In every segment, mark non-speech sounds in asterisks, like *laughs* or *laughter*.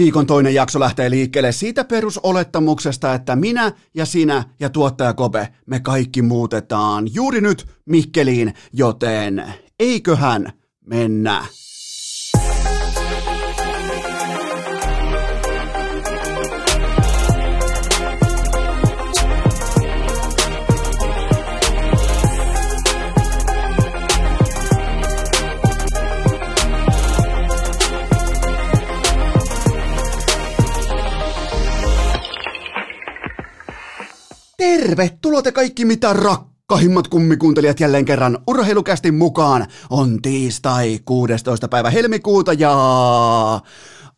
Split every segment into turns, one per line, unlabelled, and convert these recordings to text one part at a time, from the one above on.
Viikon toinen jakso lähtee liikkeelle siitä perusolettamuksesta, että minä ja sinä ja tuottaja Kope, me kaikki muutetaan juuri nyt Mikkeliin, joten eiköhän mennä. Tervetuloa te kaikki mitä rakkahimmat kummikuuntelijat jälleen kerran urheilukästin mukaan. On tiistai 16. päivä helmikuuta ja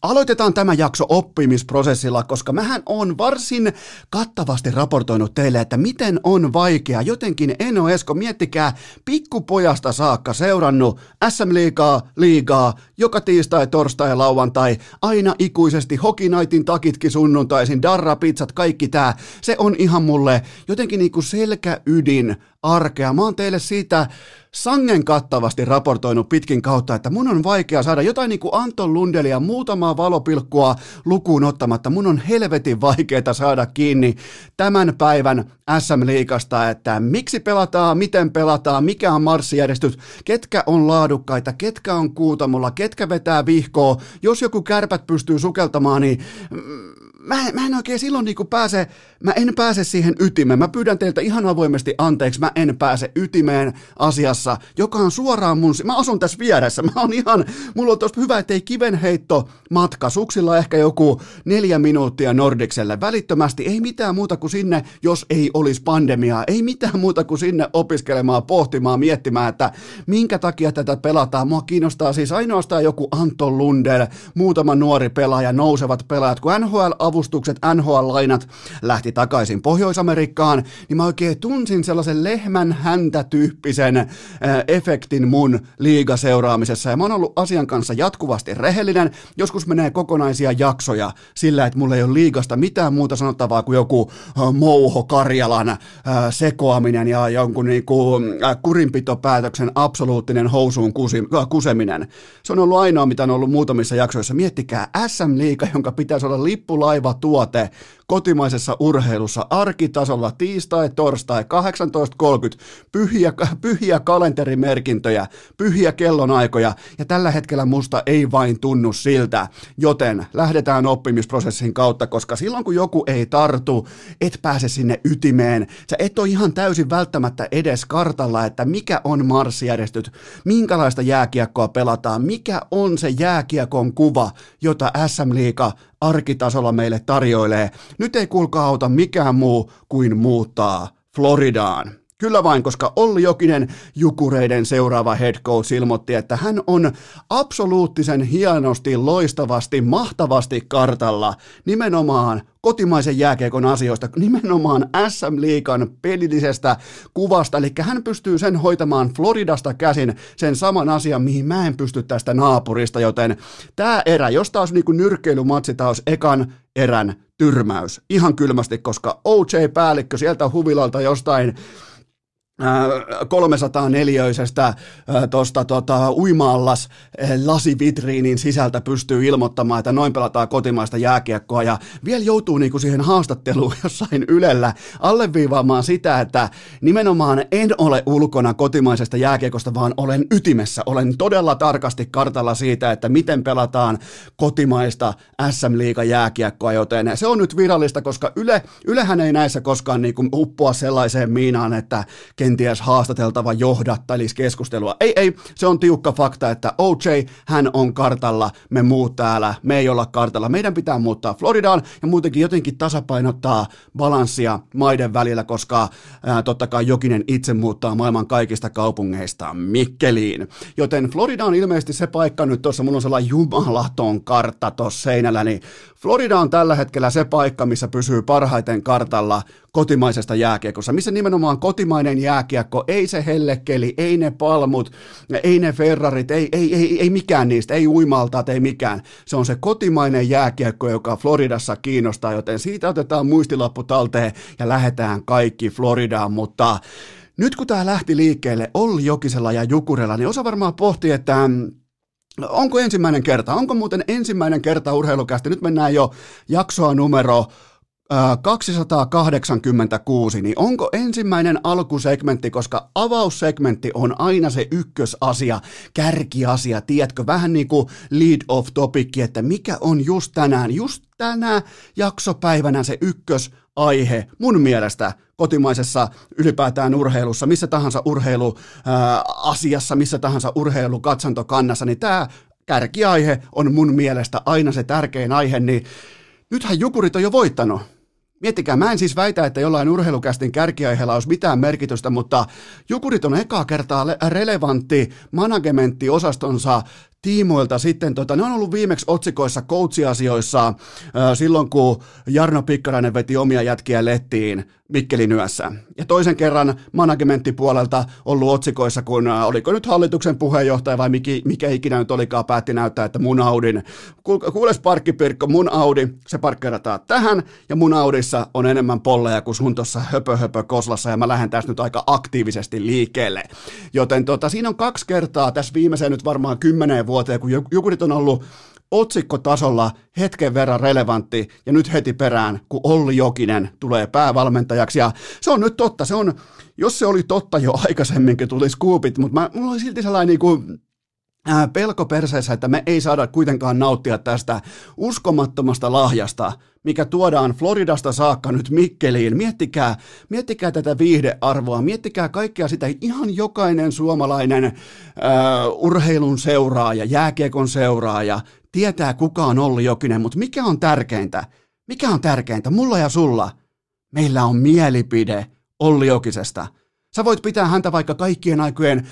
Aloitetaan tämä jakso oppimisprosessilla, koska mähän on varsin kattavasti raportoinut teille, että miten on vaikea. Jotenkin Eno Esko, miettikää, pikkupojasta saakka seurannut SM-liigaa, liigaa, joka tiistai, torstai ja lauantai, aina ikuisesti hokinaitin takitkin sunnuntaisin, darra, pizzat, kaikki tää. Se on ihan mulle jotenkin niinku selkäydin arkea. Mä oon teille siitä sangen kattavasti raportoinut pitkin kautta, että mun on vaikea saada jotain niin kuin Anton Lundelia muutamaa valopilkkua lukuun ottamatta. Mun on helvetin vaikeaa saada kiinni tämän päivän SM-liikasta, että miksi pelataan, miten pelataan, mikä on marssijärjestys, ketkä on laadukkaita, ketkä on kuutamolla, ketkä vetää vihkoa. Jos joku kärpät pystyy sukeltamaan, niin mä, mä en oikein silloin niin pääse, mä en pääse siihen ytimeen. Mä pyydän teiltä ihan avoimesti anteeksi, mä en pääse ytimeen asiassa, joka on suoraan mun, mä asun tässä vieressä, mä oon ihan, mulla on tosta hyvä, ettei kivenheitto matka, suksilla ehkä joku neljä minuuttia Nordikselle välittömästi, ei mitään muuta kuin sinne, jos ei olisi pandemiaa, ei mitään muuta kuin sinne opiskelemaan, pohtimaan, miettimään, että minkä takia tätä pelataan. Mua kiinnostaa siis ainoastaan joku Anton Lundell, muutama nuori pelaaja, nousevat pelaajat, kun NHL avustukset, NHL-lainat lähti takaisin Pohjois-Amerikkaan, niin mä oikein tunsin sellaisen lehmän häntä tyyppisen äh, efektin mun liigaseuraamisessa. Ja mä oon ollut asian kanssa jatkuvasti rehellinen. Joskus menee kokonaisia jaksoja sillä, että mulla ei ole liigasta mitään muuta sanottavaa kuin joku äh, Mouho Karjalan äh, sekoaminen ja jonkun niinku, äh, kurinpitopäätöksen absoluuttinen housuun kusi, äh, kuseminen. Se on ollut ainoa, mitä on ollut muutamissa jaksoissa. Miettikää SM-liiga, jonka pitäisi olla lippulaiva tuote kotimaisessa urheilussa arkitasolla tiistai, torstai 18.30, pyhiä, pyhiä kalenterimerkintöjä, pyhiä kellonaikoja. Ja tällä hetkellä musta ei vain tunnu siltä, joten lähdetään oppimisprosessin kautta, koska silloin kun joku ei tartu, et pääse sinne ytimeen, sä et ole ihan täysin välttämättä edes kartalla, että mikä on marssijärjestyt, minkälaista jääkiekkoa pelataan, mikä on se jääkiekon kuva, jota SM Liiga arkitasolla meille tarjoilee. Nyt ei kuulkaa auta mikään muu kuin muuttaa Floridaan. Kyllä vain, koska Olli Jokinen, Jukureiden seuraava head coach, ilmoitti, että hän on absoluuttisen hienosti, loistavasti, mahtavasti kartalla nimenomaan kotimaisen jääkeikon asioista, nimenomaan SM-liikan pelillisestä kuvasta, eli hän pystyy sen hoitamaan Floridasta käsin, sen saman asian, mihin mä en pysty tästä naapurista, joten tämä erä, jos taas niin nyrkkeilymatsi taas ekan erän tyrmäys, ihan kylmästi, koska OJ-päällikkö sieltä huvilalta jostain 304-öisestä tuosta tota, uimaallas lasivitriinin sisältä pystyy ilmoittamaan, että noin pelataan kotimaista jääkiekkoa ja vielä joutuu niinku siihen haastatteluun *laughs* jossain Ylellä alleviivaamaan sitä, että nimenomaan en ole ulkona kotimaisesta jääkiekosta, vaan olen ytimessä. Olen todella tarkasti kartalla siitä, että miten pelataan kotimaista SM-liiga jääkiekkoa, joten se on nyt virallista, koska Yle, Ylehän ei näissä koskaan niinku uppoa sellaiseen miinaan, että kenties haastateltava johdattelisi keskustelua. Ei, ei, se on tiukka fakta, että OJ, hän on kartalla, me muut täällä, me ei olla kartalla. Meidän pitää muuttaa Floridaan ja muutenkin jotenkin tasapainottaa balanssia maiden välillä, koska ää, totta kai Jokinen itse muuttaa maailman kaikista kaupungeista Mikkeliin. Joten Florida on ilmeisesti se paikka nyt tuossa, mulla on sellainen jumalaton kartta tuossa seinällä, niin Florida on tällä hetkellä se paikka, missä pysyy parhaiten kartalla kotimaisesta jääkiekossa, missä nimenomaan kotimainen jääkiekko, ei se hellekeli, ei ne palmut, ei ne Ferrarit, ei, ei, ei, ei mikään niistä, ei uimaltaat, ei mikään. Se on se kotimainen jääkiekko, joka Floridassa kiinnostaa, joten siitä otetaan muistilappu talteen ja lähdetään kaikki Floridaan, mutta nyt kun tämä lähti liikkeelle Olli Jokisella ja Jukurella, niin osa varmaan pohti, että Onko ensimmäinen kerta? Onko muuten ensimmäinen kerta urheilukästi? Nyt mennään jo jaksoa numero 286, niin onko ensimmäinen alkusegmentti, koska avaussegmentti on aina se ykkösasia, kärkiasia, tiedätkö, vähän niin kuin lead of topic, että mikä on just tänään, just tänä jaksopäivänä se ykkösaihe mun mielestä kotimaisessa ylipäätään urheilussa, missä tahansa urheiluasiassa, missä tahansa urheilukatsantokannassa, niin tämä kärkiaihe on mun mielestä aina se tärkein aihe, niin nythän Jukurit on jo voittanut. Miettikää, mä en siis väitä, että jollain urheilukästin kärkiaiheella olisi mitään merkitystä, mutta Jukurit on ekaa kertaa relevantti managementtiosastonsa tiimoilta sitten, tota, ne on ollut viimeksi otsikoissa coachiasioissa silloin, kun Jarno Pikkarainen veti omia jätkiä lettiin Mikkelin yössä. Ja toisen kerran managementtipuolelta ollut otsikoissa, kun oliko nyt hallituksen puheenjohtaja vai mikä, mikä ikinä nyt olikaan päätti näyttää, että mun Audin, kuules parkkipirkko, mun Audi, se parkkerataan tähän, ja mun Audissa on enemmän polleja kuin sun tuossa höpö höpö koslassa, ja mä lähden tässä nyt aika aktiivisesti liikkeelle. Joten tota, siinä on kaksi kertaa tässä viimeiseen nyt varmaan kymmeneen vuoteen, kun Jukurit on ollut otsikkotasolla hetken verran relevantti ja nyt heti perään, kun Olli Jokinen tulee päävalmentajaksi. Ja se on nyt totta, se on, jos se oli totta jo *laughs* aikaisemminkin tuli skuupit, mutta mä, mulla oli silti sellainen niin kuin, pelko perseessä, että me ei saada kuitenkaan nauttia tästä uskomattomasta lahjasta, mikä tuodaan Floridasta saakka nyt Mikkeliin. Miettikää, miettikää tätä viihdearvoa, miettikää kaikkea sitä. Ihan jokainen suomalainen äh, urheilun seuraaja, jääkiekon seuraaja tietää, kuka on Olli Jokinen, mutta mikä on tärkeintä? Mikä on tärkeintä? Mulla ja sulla. Meillä on mielipide Olli Jokisesta – Sä voit pitää häntä vaikka kaikkien aikojen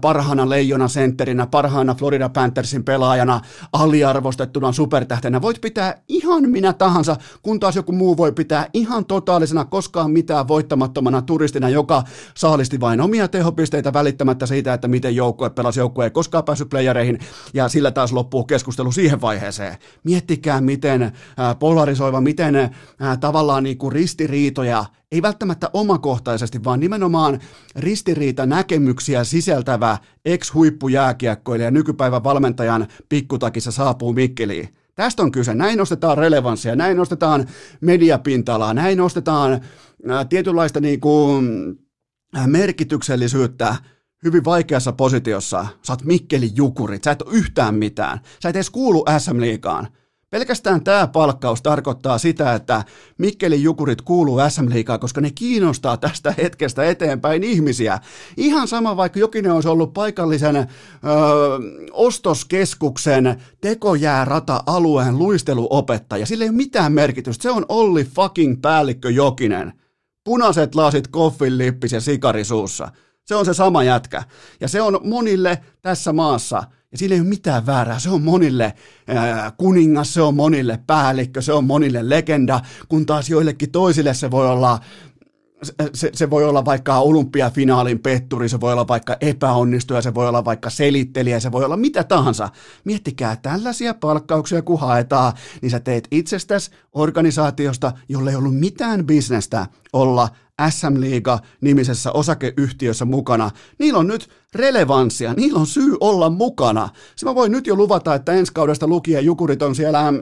parhaana leijona sentterinä, parhaana Florida Panthersin pelaajana, aliarvostettuna supertähtenä. Voit pitää ihan minä tahansa, kun taas joku muu voi pitää ihan totaalisena, koskaan mitään voittamattomana turistina, joka saalisti vain omia tehopisteitä välittämättä siitä, että miten joukkue pelasi. Joukkue ei koskaan päässyt playereihin ja sillä taas loppuu keskustelu siihen vaiheeseen. Miettikää, miten polarisoiva, miten tavallaan niin kuin ristiriitoja ei välttämättä omakohtaisesti, vaan nimenomaan ristiriita näkemyksiä sisältävä ex-huippujääkiekkoilija nykypäivän valmentajan pikkutakissa saapuu Mikkeliin. Tästä on kyse. Näin nostetaan relevanssia, näin nostetaan mediapinta-alaa, näin nostetaan ää, tietynlaista niin kuin, ää, merkityksellisyyttä hyvin vaikeassa positiossa. Sä oot Mikkeli Jukurit, sä et ole yhtään mitään. Sä et edes kuulu SM-liigaan. Pelkästään tämä palkkaus tarkoittaa sitä, että Mikkelin jukurit kuuluu SM Liigaan, koska ne kiinnostaa tästä hetkestä eteenpäin ihmisiä. Ihan sama, vaikka jokinen olisi ollut paikallisen ö, ostoskeskuksen tekojäärata-alueen luisteluopettaja. Sillä ei ole mitään merkitystä. Se on Olli fucking päällikkö Jokinen. Punaiset lasit, koffin lippis ja sikarisuussa. Se on se sama jätkä. Ja se on monille tässä maassa – ja sillä ei ole mitään väärää. Se on monille ää, kuningas, se on monille päällikkö, se on monille legenda, kun taas joillekin toisille se voi olla se, se voi olla vaikka olympiafinaalin petturi, se voi olla vaikka epäonnistuja, se voi olla vaikka selittelijä, se voi olla mitä tahansa. Miettikää tällaisia palkkauksia, kun haetaan, niin sä teet itsestäsi organisaatiosta, jolle ei ollut mitään bisnestä olla SM Liiga nimisessä osakeyhtiössä mukana. Niillä on nyt relevanssia, niillä on syy olla mukana. Se mä voin nyt jo luvata, että ensi kaudesta lukien Jukurit on siellä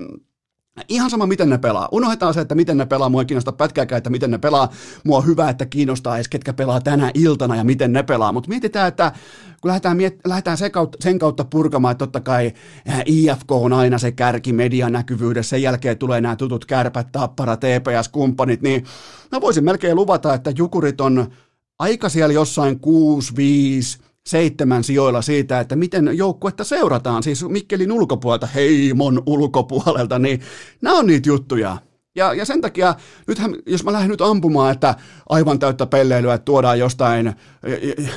Ihan sama, miten ne pelaa. Unohdetaan se, että miten ne pelaa. Mua ei kiinnosta pätkääkään, että miten ne pelaa. Mua on hyvä, että kiinnostaa edes, ketkä pelaa tänä iltana ja miten ne pelaa. Mutta mietitään, että kun lähdetään, miet- lähdetään sen, kautta, sen kautta purkamaan, että totta kai IFK on aina se kärki median näkyvyydessä. Sen jälkeen tulee nämä tutut kärpät, tappara, TPS-kumppanit. Niin mä voisin melkein luvata, että Jukurit on aika siellä jossain 6, 5, seitsemän sijoilla siitä, että miten joukkuetta seurataan, siis Mikkelin ulkopuolelta, heimon ulkopuolelta, niin nämä on niitä juttuja. Ja, ja sen takia, nythän, jos mä lähden nyt ampumaan, että aivan täyttä pelleilyä, että tuodaan jostain,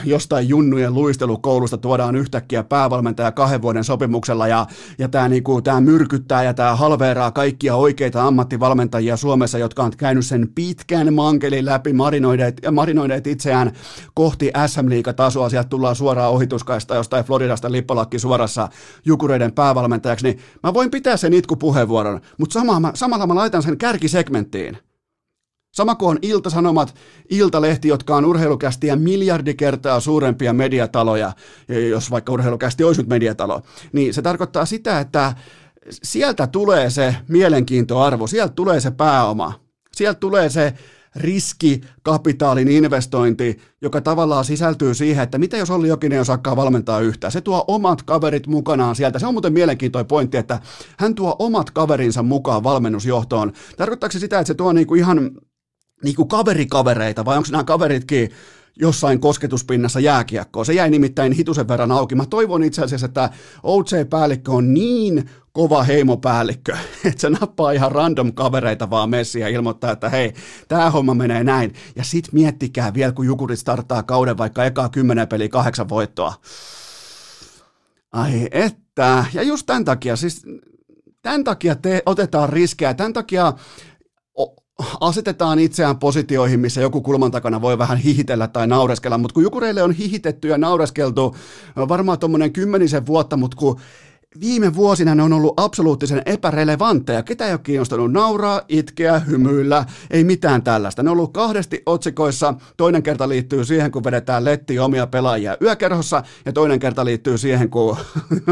jostain junnujen luistelukoulusta, tuodaan yhtäkkiä päävalmentaja kahden vuoden sopimuksella, ja, ja tämä niinku, tää myrkyttää ja tämä halveeraa kaikkia oikeita ammattivalmentajia Suomessa, jotka on käynyt sen pitkän mankelin läpi, marinoineet, marinoineet itseään kohti SM-liigatasoa, sieltä tullaan suoraan ohituskaista jostain Floridasta lippalakki suorassa Jukureiden päävalmentajaksi, niin mä voin pitää sen itkupuheenvuoron, mutta samalla, samalla mä laitan sen kärkisegmenttiin. Sama kuin on Ilta-Sanomat, Iltalehti, jotka on urheilukästiä miljardi kertaa suurempia mediataloja, jos vaikka urheilukästi olisi nyt mediatalo, niin se tarkoittaa sitä, että sieltä tulee se mielenkiintoarvo, sieltä tulee se pääoma, sieltä tulee se riskikapitaalin investointi, joka tavallaan sisältyy siihen, että mitä jos Olli Jokinen osakkaa valmentaa yhtään. Se tuo omat kaverit mukanaan sieltä. Se on muuten mielenkiintoinen pointti, että hän tuo omat kaverinsa mukaan valmennusjohtoon. Tarkoittaako se sitä, että se tuo niinku ihan niinku kaverikavereita vai onko nämä kaveritkin jossain kosketuspinnassa jääkiekkoa. Se jäi nimittäin hitusen verran auki. Mä toivon itse asiassa, että OJ-päällikkö on niin kova heimopäällikkö, *laughs* että se nappaa ihan random kavereita vaan messiin ja ilmoittaa, että hei, tämä homma menee näin. Ja sit miettikää vielä, kun Jukurit starttaa kauden vaikka ekaa kymmenen peliä kahdeksan voittoa. Ai että, ja just tämän takia, siis tämän takia te otetaan riskejä, tämän takia asetetaan itseään positioihin, missä joku kulman takana voi vähän hihitellä tai naureskella, mutta kun Jukureille on hihitetty ja naureskeltu varmaan tuommoinen kymmenisen vuotta, mutta kun viime vuosina ne on ollut absoluuttisen epärelevantteja. Ketä ei ole kiinnostanut nauraa, itkeä, hymyillä, ei mitään tällaista. Ne on ollut kahdesti otsikoissa. Toinen kerta liittyy siihen, kun vedetään letti omia pelaajia yökerhossa, ja toinen kerta liittyy siihen, kun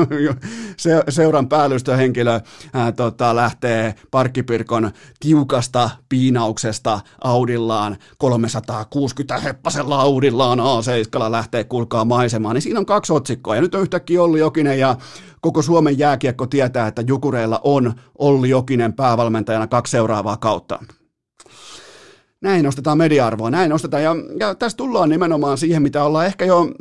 *laughs* se, seuran päällystöhenkilö ää, tota, lähtee parkkipirkon tiukasta piinauksesta Audillaan 360 heppasella Audillaan A7 lähtee kulkaa maisemaan. Niin siinä on kaksi otsikkoa, ja nyt on yhtäkkiä Olli Jokinen ja koko Suomen jääkiekko tietää, että Jukureilla on Olli Jokinen päävalmentajana kaksi seuraavaa kautta. Näin nostetaan media-arvoa, näin nostetaan. Ja, ja tässä tullaan nimenomaan siihen, mitä ollaan ehkä jo,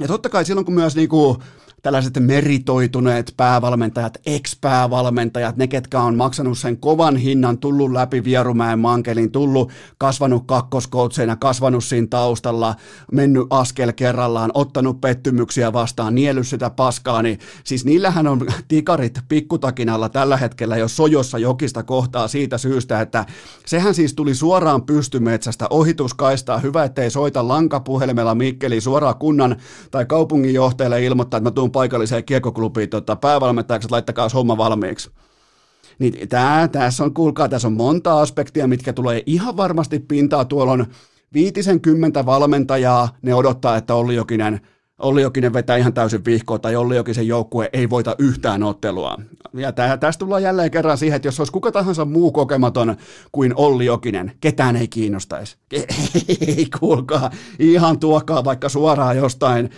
ja totta kai silloin kun myös niinku, tällaiset meritoituneet päävalmentajat, ex-päävalmentajat, ne ketkä on maksanut sen kovan hinnan, tullut läpi Vierumäen mankelin, tullut, kasvanut kakkoskoutseina, kasvanut siinä taustalla, mennyt askel kerrallaan, ottanut pettymyksiä vastaan, niellyt sitä paskaa, niin siis niillähän on tikarit pikkutakinalla tällä hetkellä jo sojossa jokista kohtaa siitä syystä, että sehän siis tuli suoraan pystymetsästä. Ohituskaistaa, hyvä ettei soita lankapuhelimella Mikkeli suoraan kunnan tai kaupunginjohtajalle ilmoittaa, että mä paikalliseen kiekkoklubiin tota, päävalmentajaksi, laittakaa homma valmiiksi. Niin tää, tässä on, kuulkaa, tässä on monta aspektia, mitkä tulee ihan varmasti pintaa. Tuolla on viitisen kymmentä valmentajaa, ne odottaa, että Olli Jokinen – Olli Jokinen vetää ihan täysin vihkoa tai Olli Jokisen joukkue ei voita yhtään ottelua. Ja tästä tullaan jälleen kerran siihen, että jos olisi kuka tahansa muu kokematon kuin Olli Jokinen, ketään ei kiinnostaisi. *laughs* Ei kuulkaa, ihan tuokaa vaikka suoraan jostain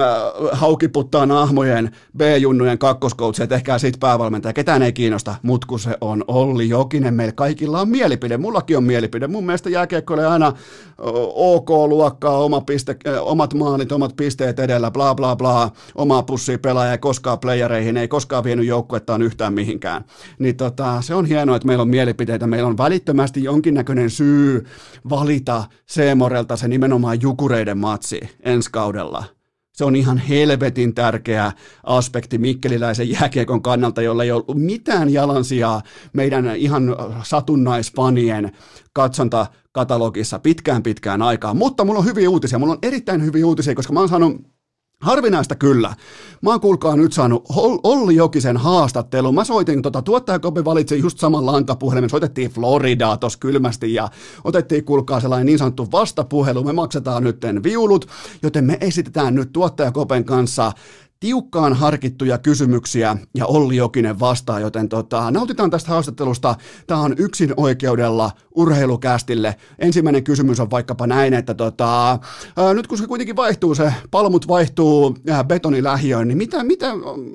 äh, haukiputtaa nahmojen B-junnujen kakkoskoutsia, tehkää siitä päävalmentaja. Ketään ei kiinnosta, mutta kun se on Olli Jokinen, meillä kaikilla on mielipide. Mullakin on mielipide. Mun mielestä jääkiekkoille aina OK-luokkaa, oma piste, omat maalit, omat pisteet edellä, bla bla bla, omaa pussia pelaaja, ei koskaan playereihin, ei koskaan vienyt joukkuettaan yhtään mihinkään. Niin tota, se on hienoa, että meillä on mielipiteitä, meillä on välittömästi jonkinnäköinen syy valita Seemorelta se nimenomaan jukureiden matsi ensi kaudella se on ihan helvetin tärkeä aspekti mikkeliläisen jääkiekon kannalta, jolla ei ollut mitään jalansijaa meidän ihan satunnaisfanien katsonta-katalogissa pitkään pitkään aikaa. Mutta mulla on hyviä uutisia, mulla on erittäin hyviä uutisia, koska mä oon saanut Harvinaista kyllä. Mä oon kuulkaa nyt saanut Olli Jokisen haastattelun. Mä soitin, tota, tuottajakopi valitsi just saman lankapuhelimen. Soitettiin Floridaa tos kylmästi ja otettiin kuulkaa sellainen niin sanottu vastapuhelu. Me maksetaan nytten viulut, joten me esitetään nyt tuottajakopen kanssa tiukkaan harkittuja kysymyksiä ja Olli Jokinen vastaa, joten tota, nautitaan tästä haastattelusta. Tämä on yksin oikeudella urheilukästille. Ensimmäinen kysymys on vaikkapa näin, että tota, ää, nyt kun se kuitenkin vaihtuu, se palmut vaihtuu ää, betonilähiöön, niin mitä, mitä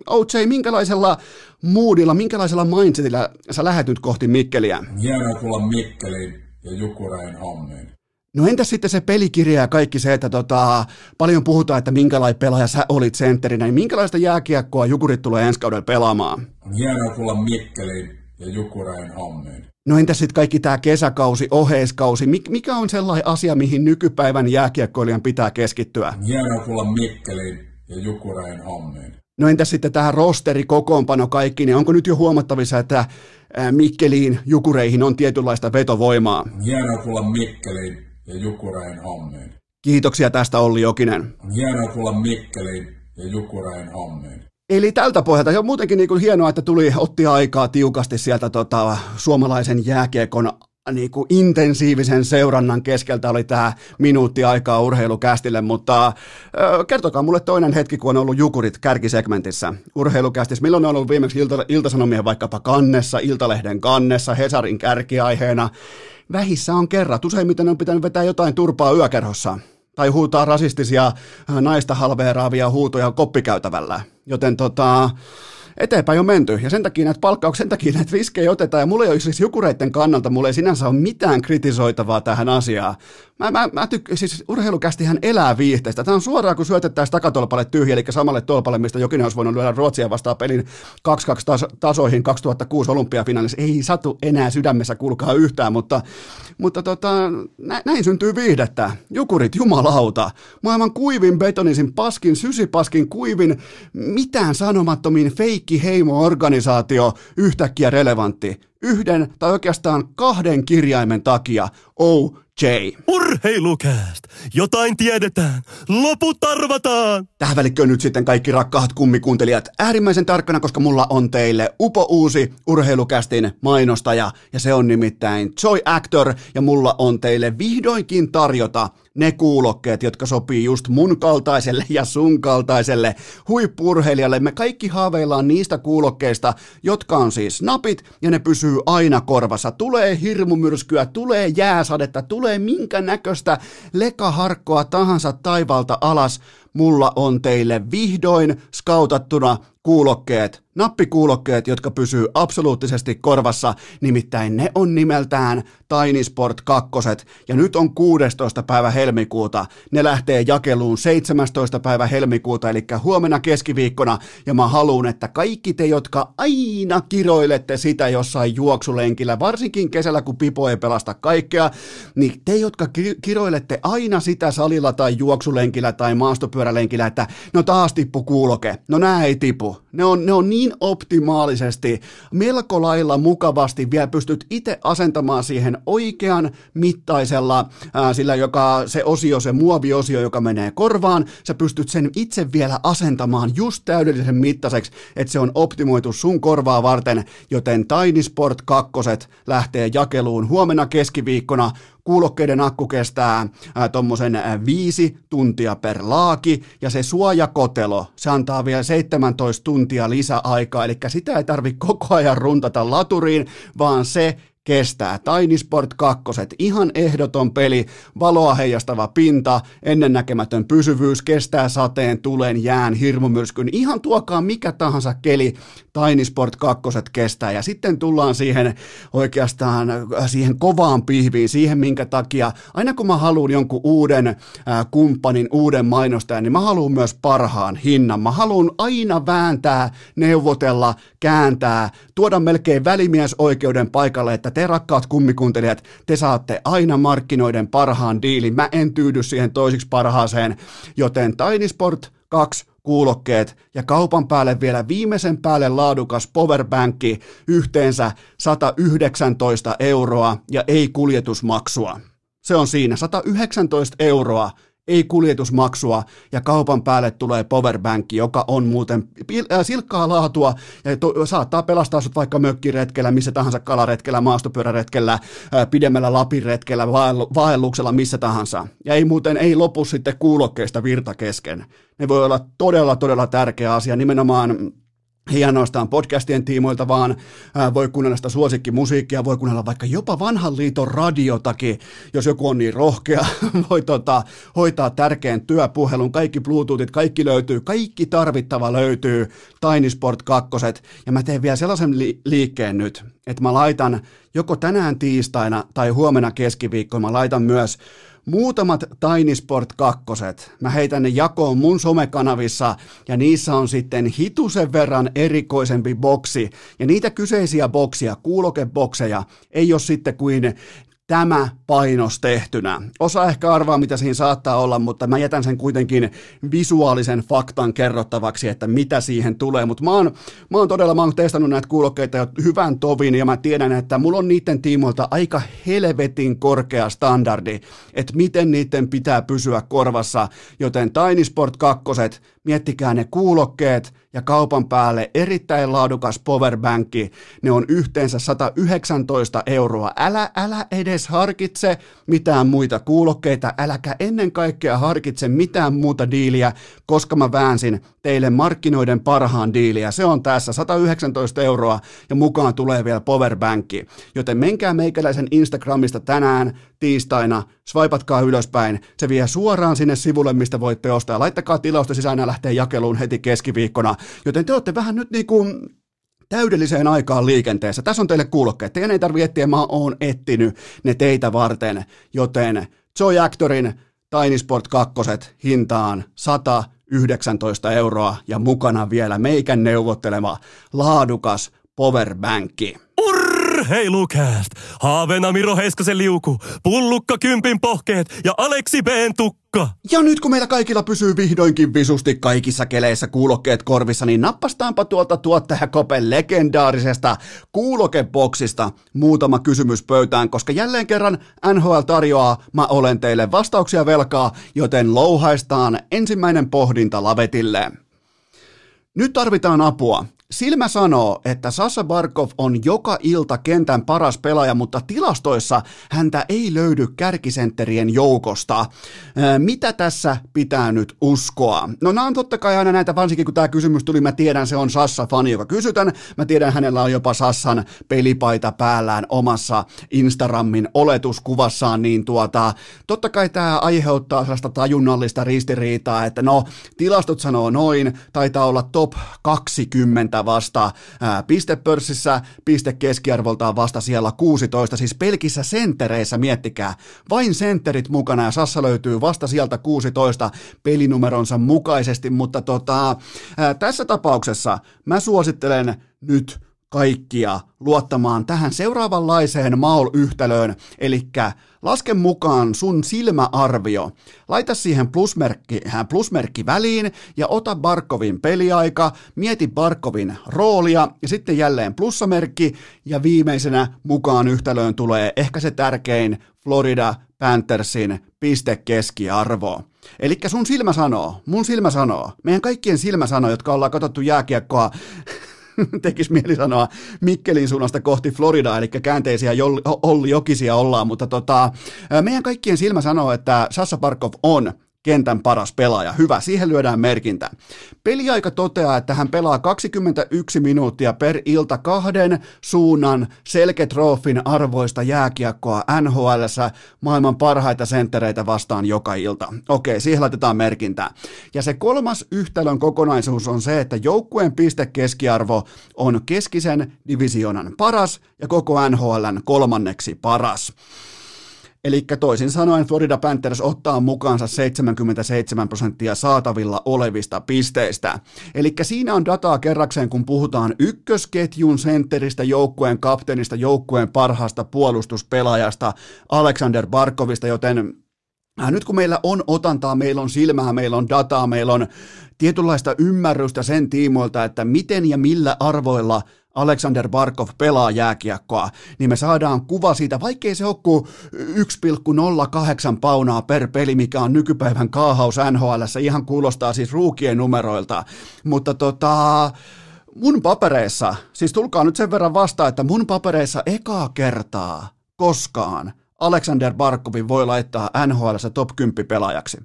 OJ, minkälaisella moodilla, minkälaisella mindsetillä sä lähet nyt kohti Mikkeliä?
Hienoa tulla Mikkeliin ja Jukurein hommiin.
No entäs sitten se pelikirja ja kaikki se, että tota, paljon puhutaan, että minkälainen pelaaja sä olit sentterinä, niin minkälaista jääkiekkoa Jukurit tulee ensi kaudella pelaamaan?
On hienoa tulla Mikkeliin ja Jukurein hommiin.
No entäs sitten kaikki tämä kesäkausi, oheiskausi, mikä on sellainen asia, mihin nykypäivän jääkiekkoilijan pitää keskittyä?
On hienoa tulla Mikkeliin ja Jukurein hommiin.
No entäs sitten tähän rosteri, kokoonpano, kaikki, niin onko nyt jo huomattavissa, että Mikkeliin, Jukureihin on tietynlaista vetovoimaa?
On hienoa tulla Mikkeliin ja Jukurein hommiin.
Kiitoksia tästä Olli Jokinen.
On hienoa tulla Mikkeliin ja Jukurein hommiin.
Eli tältä pohjalta on muutenkin niin kuin hienoa, että tuli, otti aikaa tiukasti sieltä tota, suomalaisen jääkiekon niin kuin intensiivisen seurannan keskeltä oli tämä minuutti aikaa urheilukästille, mutta ö, kertokaa mulle toinen hetki, kun on ollut Jukurit kärkisegmentissä urheilukästissä. Milloin on ollut viimeksi ilta, iltasanomien vaikkapa kannessa, Iltalehden kannessa, Hesarin kärkiaiheena? Vähissä on kerrat. Useimmiten on pitänyt vetää jotain turpaa yökerhossa tai huutaa rasistisia naista halveeraavia huutoja koppikäytävällä. Joten tota, eteenpäin on menty. Ja sen takia näitä palkkauksia, sen takia näitä riskejä otetaan. Ja mulla ei ole siis jukureiden kannalta, mulla ei sinänsä ole mitään kritisoitavaa tähän asiaan. Mä, mä, mä tykk- siis urheilukästihän elää viihteestä. Tämä on suoraan, kun syötettäisiin takatolpalle tyhjä, eli samalle tolpalle, mistä jokin olisi voinut lyödä Ruotsia vastaan pelin 2-2 tasoihin 2006 olympiafinaalissa. Ei satu enää sydämessä kulkaa yhtään, mutta, mutta tota, nä, näin syntyy viihdettä. Jukurit, jumalauta. Maailman kuivin betonisin paskin, sysipaskin kuivin, mitään sanomattomiin feikki heimo-organisaatio yhtäkkiä relevantti yhden tai oikeastaan kahden kirjaimen takia OJ.
Urheilukääst! Jotain tiedetään! Loput arvataan!
Tähän välikköön nyt sitten kaikki rakkaat kummikuuntelijat äärimmäisen tarkkana, koska mulla on teille upo uusi urheilukästin mainostaja ja se on nimittäin Joy Actor ja mulla on teille vihdoinkin tarjota ne kuulokkeet, jotka sopii just mun kaltaiselle ja sun kaltaiselle huippurheilijalle. Me kaikki haaveillaan niistä kuulokkeista, jotka on siis napit ja ne pysyy aina korvassa. Tulee hirmumyrskyä, tulee jääsadetta, tulee minkä näköistä lekaharkkoa tahansa taivalta alas. Mulla on teille vihdoin skautattuna kuulokkeet, nappikuulokkeet, jotka pysyy absoluuttisesti korvassa, nimittäin ne on nimeltään Tiny Sport 2, ja nyt on 16. päivä helmikuuta, ne lähtee jakeluun 17. päivä helmikuuta, eli huomenna keskiviikkona, ja mä haluan, että kaikki te, jotka aina kiroilette sitä jossain juoksulenkillä, varsinkin kesällä, kun Pipo ei pelasta kaikkea, niin te, jotka kiroilette aina sitä salilla tai juoksulenkillä tai maastopyörälenkillä, että no taas tippu kuuloke, no nää ei tipu, ne on, ne on niin optimaalisesti, melko lailla mukavasti vielä pystyt itse asentamaan siihen oikean mittaisella, ää, sillä joka se osio, se muoviosio, joka menee korvaan, sä pystyt sen itse vielä asentamaan just täydellisen mittaiseksi, että se on optimoitu sun korvaa varten, joten Tiny Sport 2 lähtee jakeluun huomenna keskiviikkona kuulokkeiden akku kestää tuommoisen viisi tuntia per laaki, ja se suojakotelo, se antaa vielä 17 tuntia lisäaikaa, eli sitä ei tarvitse koko ajan runtata laturiin, vaan se kestää. Tiny Sport 2, ihan ehdoton peli, valoa heijastava pinta, ennennäkemätön pysyvyys, kestää sateen, tulen, jään, hirmumyrskyn, ihan tuokaa mikä tahansa keli, Tiny Sport 2 kestää. Ja sitten tullaan siihen oikeastaan äh, siihen kovaan pihviin, siihen minkä takia, aina kun mä haluan jonkun uuden äh, kumppanin, uuden mainostajan, niin mä haluan myös parhaan hinnan. Mä haluan aina vääntää, neuvotella, kääntää, tuoda melkein välimiesoikeuden paikalle, että te rakkaat kummikuuntelijat, te saatte aina markkinoiden parhaan diilin. Mä en tyydy siihen toisiksi parhaaseen, joten Tiny Sport 2 kuulokkeet ja kaupan päälle vielä viimeisen päälle laadukas powerbankki yhteensä 119 euroa ja ei kuljetusmaksua. Se on siinä, 119 euroa ei kuljetusmaksua ja kaupan päälle tulee powerbank, joka on muuten äh, silkkaa laatua ja to, saattaa pelastaa sut vaikka mökkiretkellä, missä tahansa kalaretkellä, maastopyöräretkellä, äh, pidemmällä lapiretkellä, vaelluksella, missä tahansa. Ja ei muuten, ei lopu sitten kuulokkeista virta kesken. Ne voi olla todella, todella tärkeä asia, nimenomaan ei ainoastaan podcastien tiimoilta, vaan voi kuunnella sitä suosikkimusiikkia, voi kuunnella vaikka jopa vanhan liiton radiotakin, jos joku on niin rohkea, *laughs* voi tota, hoitaa tärkeän työpuhelun, kaikki Bluetoothit, kaikki löytyy, kaikki tarvittava löytyy, Tiny Sport 2, ja mä teen vielä sellaisen li- liikkeen nyt, että mä laitan joko tänään tiistaina tai huomenna keskiviikkoina, mä laitan myös muutamat Tiny Sport 2. Mä heitän ne jakoon mun somekanavissa ja niissä on sitten hitusen verran erikoisempi boksi. Ja niitä kyseisiä boksia, kuulokebokseja, ei ole sitten kuin tämä painos tehtynä. Osa ehkä arvaa, mitä siinä saattaa olla, mutta mä jätän sen kuitenkin visuaalisen faktan kerrottavaksi, että mitä siihen tulee. Mutta mä oon, mä oon todella, mä oon testannut näitä kuulokkeita jo hyvän tovin, ja mä tiedän, että mulla on niiden tiimoilta aika helvetin korkea standardi, että miten niiden pitää pysyä korvassa, joten Tiny Sport 2 miettikää ne kuulokkeet ja kaupan päälle erittäin laadukas powerbankki. Ne on yhteensä 119 euroa. Älä, älä edes harkitse mitään muita kuulokkeita, äläkä ennen kaikkea harkitse mitään muuta diiliä, koska mä väänsin teille markkinoiden parhaan diiliä. Se on tässä 119 euroa ja mukaan tulee vielä powerbankki. Joten menkää meikäläisen Instagramista tänään tiistaina, swipatkaa ylöspäin, se vie suoraan sinne sivulle, mistä voitte ostaa. Laittakaa tilausta sisään ja lähtee jakeluun heti keskiviikkona. Joten te olette vähän nyt niin kuin täydelliseen aikaan liikenteessä. Tässä on teille kuulokkeet. Teidän ei tarvitse etsiä, mä oon etsinyt ne teitä varten. Joten Joy Actorin Tiny Sport 2 hintaan 119 euroa ja mukana vielä meikän neuvottelema laadukas powerbankki.
Urheilukääst! Haaveena Miro Heiskasen liuku, pullukka kympin pohkeet ja Aleksi B. tukka.
Ja nyt kun meillä kaikilla pysyy vihdoinkin visusti kaikissa keleissä kuulokkeet korvissa, niin nappastaanpa tuolta tuottajakopen legendaarisesta kuulokeboksista muutama kysymys pöytään, koska jälleen kerran NHL tarjoaa, mä olen teille vastauksia velkaa, joten louhaistaan ensimmäinen pohdinta lavetille. Nyt tarvitaan apua. Silmä sanoo, että Sasa Barkov on joka ilta kentän paras pelaaja, mutta tilastoissa häntä ei löydy kärkisentterien joukosta. Mitä tässä pitää nyt uskoa? No nämä on totta kai aina näitä, varsinkin kun tämä kysymys tuli, mä tiedän se on Sassa-fani, joka kysytän. Mä tiedän hänellä on jopa Sassan pelipaita päällään omassa Instagramin oletuskuvassaan, niin tuota, totta kai tämä aiheuttaa sellaista tajunnallista ristiriitaa, että no, tilastot sanoo noin, taitaa olla top 20 vasta ää, pistepörssissä, piste keskiarvoltaan vasta siellä 16, siis pelkissä senttereissä miettikää, vain sentterit mukana ja Sassa löytyy vasta sieltä 16 pelinumeronsa mukaisesti, mutta tota, ää, tässä tapauksessa mä suosittelen nyt kaikkia luottamaan tähän seuraavanlaiseen MAUL-yhtälöön, eli laske mukaan sun silmäarvio, laita siihen plusmerkki, äh, plusmerkki väliin ja ota Barkovin peliaika, mieti Barkovin roolia ja sitten jälleen plussamerkki ja viimeisenä mukaan yhtälöön tulee ehkä se tärkein Florida Panthersin pistekeskiarvo. Eli sun silmä sanoo, mun silmä sanoo, meidän kaikkien silmä sanoo, jotka ollaan katsottu jääkiekkoa *laughs* tekisi mieli sanoa Mikkelin suunnasta kohti Floridaa, eli käänteisiä Olli Jokisia ollaan, mutta tota, meidän kaikkien silmä sanoo, että Sassa Parkov on kentän paras pelaaja. Hyvä, siihen lyödään merkintä. Peliaika toteaa, että hän pelaa 21 minuuttia per ilta kahden suunnan selketrofin arvoista jääkiekkoa NHL maailman parhaita senttereitä vastaan joka ilta. Okei, siihen laitetaan merkintä. Ja se kolmas yhtälön kokonaisuus on se, että joukkueen pistekeskiarvo on keskisen divisionan paras ja koko NHLn kolmanneksi paras. Eli toisin sanoen Florida Panthers ottaa mukaansa 77 prosenttia saatavilla olevista pisteistä. Eli siinä on dataa kerrakseen, kun puhutaan ykkösketjun sentteristä, joukkueen kapteenista, joukkueen parhaasta puolustuspelaajasta Alexander Barkovista, joten äh, nyt kun meillä on otantaa, meillä on silmää, meillä on dataa, meillä on tietynlaista ymmärrystä sen tiimoilta, että miten ja millä arvoilla – Alexander Barkov pelaa jääkiekkoa, niin me saadaan kuva siitä, vaikkei se ole kuin 1,08 paunaa per peli, mikä on nykypäivän kaahaus NHL, ihan kuulostaa siis ruukien numeroilta, mutta tota, mun papereissa, siis tulkaa nyt sen verran vastaan, että mun papereissa ekaa kertaa koskaan Alexander Barkovin voi laittaa NHL top 10 pelaajaksi.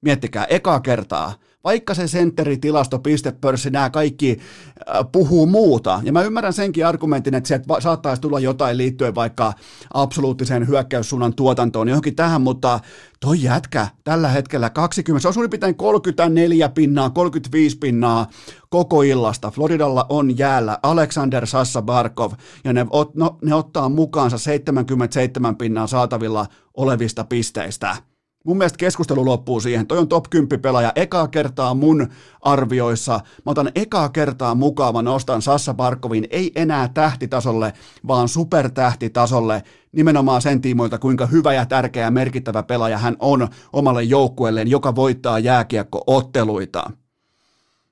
Miettikää, ekaa kertaa vaikka se senteritilasto, pistepörssi, nämä kaikki äh, puhuu muuta. Ja mä ymmärrän senkin argumentin, että sieltä saattaisi tulla jotain liittyen vaikka absoluuttiseen hyökkäyssuunnan tuotantoon, johonkin tähän, mutta toi jätkä tällä hetkellä 20, se on suurin piirtein 34 pinnaa, 35 pinnaa koko illasta. Floridalla on jäällä Alexander Sassa Barkov, ja ne, ot, no, ne ottaa mukaansa 77 pinnaa saatavilla olevista pisteistä. Mun mielestä keskustelu loppuu siihen. Toi on top 10 pelaaja ekaa kertaa mun arvioissa. Mä otan ekaa kertaa mukaan, mä nostan Sassa Barkovin ei enää tähtitasolle, vaan supertähtitasolle nimenomaan sen tiimoilta, kuinka hyvä ja tärkeä ja merkittävä pelaaja hän on omalle joukkueelleen, joka voittaa jääkiekko-otteluita.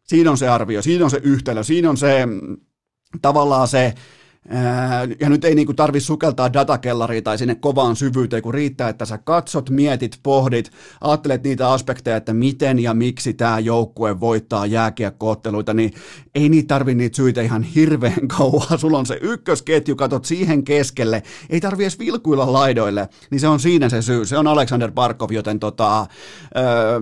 Siinä on se arvio, siinä on se yhtälö, siinä on se mm, tavallaan se ja nyt ei niinku tarvi sukeltaa datakellariin tai sinne kovaan syvyyteen, kun riittää, että sä katsot, mietit, pohdit, ajattelet niitä aspekteja, että miten ja miksi tämä joukkue voittaa jääkiekkootteluita, niin ei niitä tarvi niitä syitä ihan hirveän *laughs* kauan. Sulla on se ykkösketju, katot siihen keskelle, ei tarvi edes vilkuilla laidoille, niin se on siinä se syy. Se on Alexander Barkov, joten tota, öö,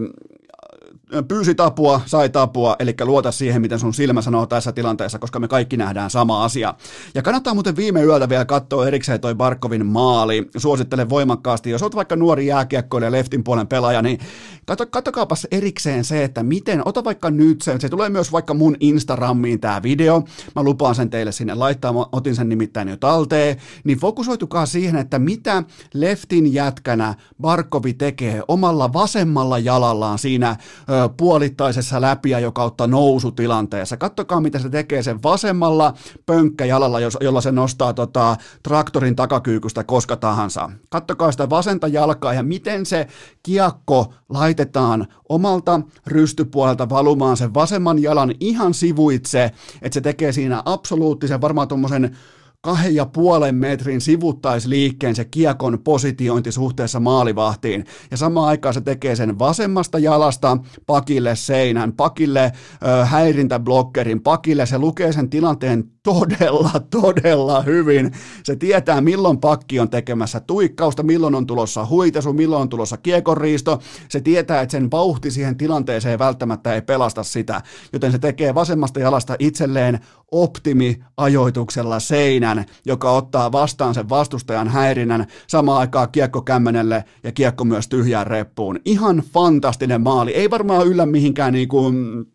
pyysi apua, sai apua, eli luota siihen, miten sun silmä sanoo tässä tilanteessa, koska me kaikki nähdään sama asia. Ja kannattaa muuten viime yöltä vielä katsoa erikseen toi Barkovin maali. Suosittelen voimakkaasti, jos olet vaikka nuori jääkiekkoilija leftin puolen pelaaja, niin katso, katsokaapas erikseen se, että miten, ota vaikka nyt se, se tulee myös vaikka mun Instagramiin tämä video, mä lupaan sen teille sinne laittaa, mä otin sen nimittäin jo talteen, niin fokusoitukaa siihen, että mitä leftin jätkänä Barkovi tekee omalla vasemmalla jalallaan siinä ö, puolittaisessa läpiä kautta nousutilanteessa. Kattokaa, mitä se tekee sen vasemmalla pönkkäjalalla, jolla se nostaa tota, traktorin takakyykystä koska tahansa. Kattokaa sitä vasenta jalkaa ja miten se kiekko laitetaan omalta rystypuolelta valumaan sen vasemman jalan ihan sivuitse, että se tekee siinä absoluuttisen varmaan tuommoisen kahden ja puolen metrin sivuttaisliikkeen se kiekon positiointi suhteessa maalivahtiin. Ja samaan aikaan se tekee sen vasemmasta jalasta pakille seinän, pakille ö, häirintäblokkerin, pakille. Se lukee sen tilanteen todella, todella hyvin. Se tietää, milloin pakki on tekemässä tuikkausta, milloin on tulossa huitesu, milloin on tulossa kiekonriisto. Se tietää, että sen vauhti siihen tilanteeseen välttämättä ei pelasta sitä, joten se tekee vasemmasta jalasta itselleen optimiajoituksella seinän, joka ottaa vastaan sen vastustajan häirinnän samaan aikaan kiekko kämmenelle ja kiekko myös tyhjään reppuun. Ihan fantastinen maali. Ei varmaan yllä mihinkään niin kuin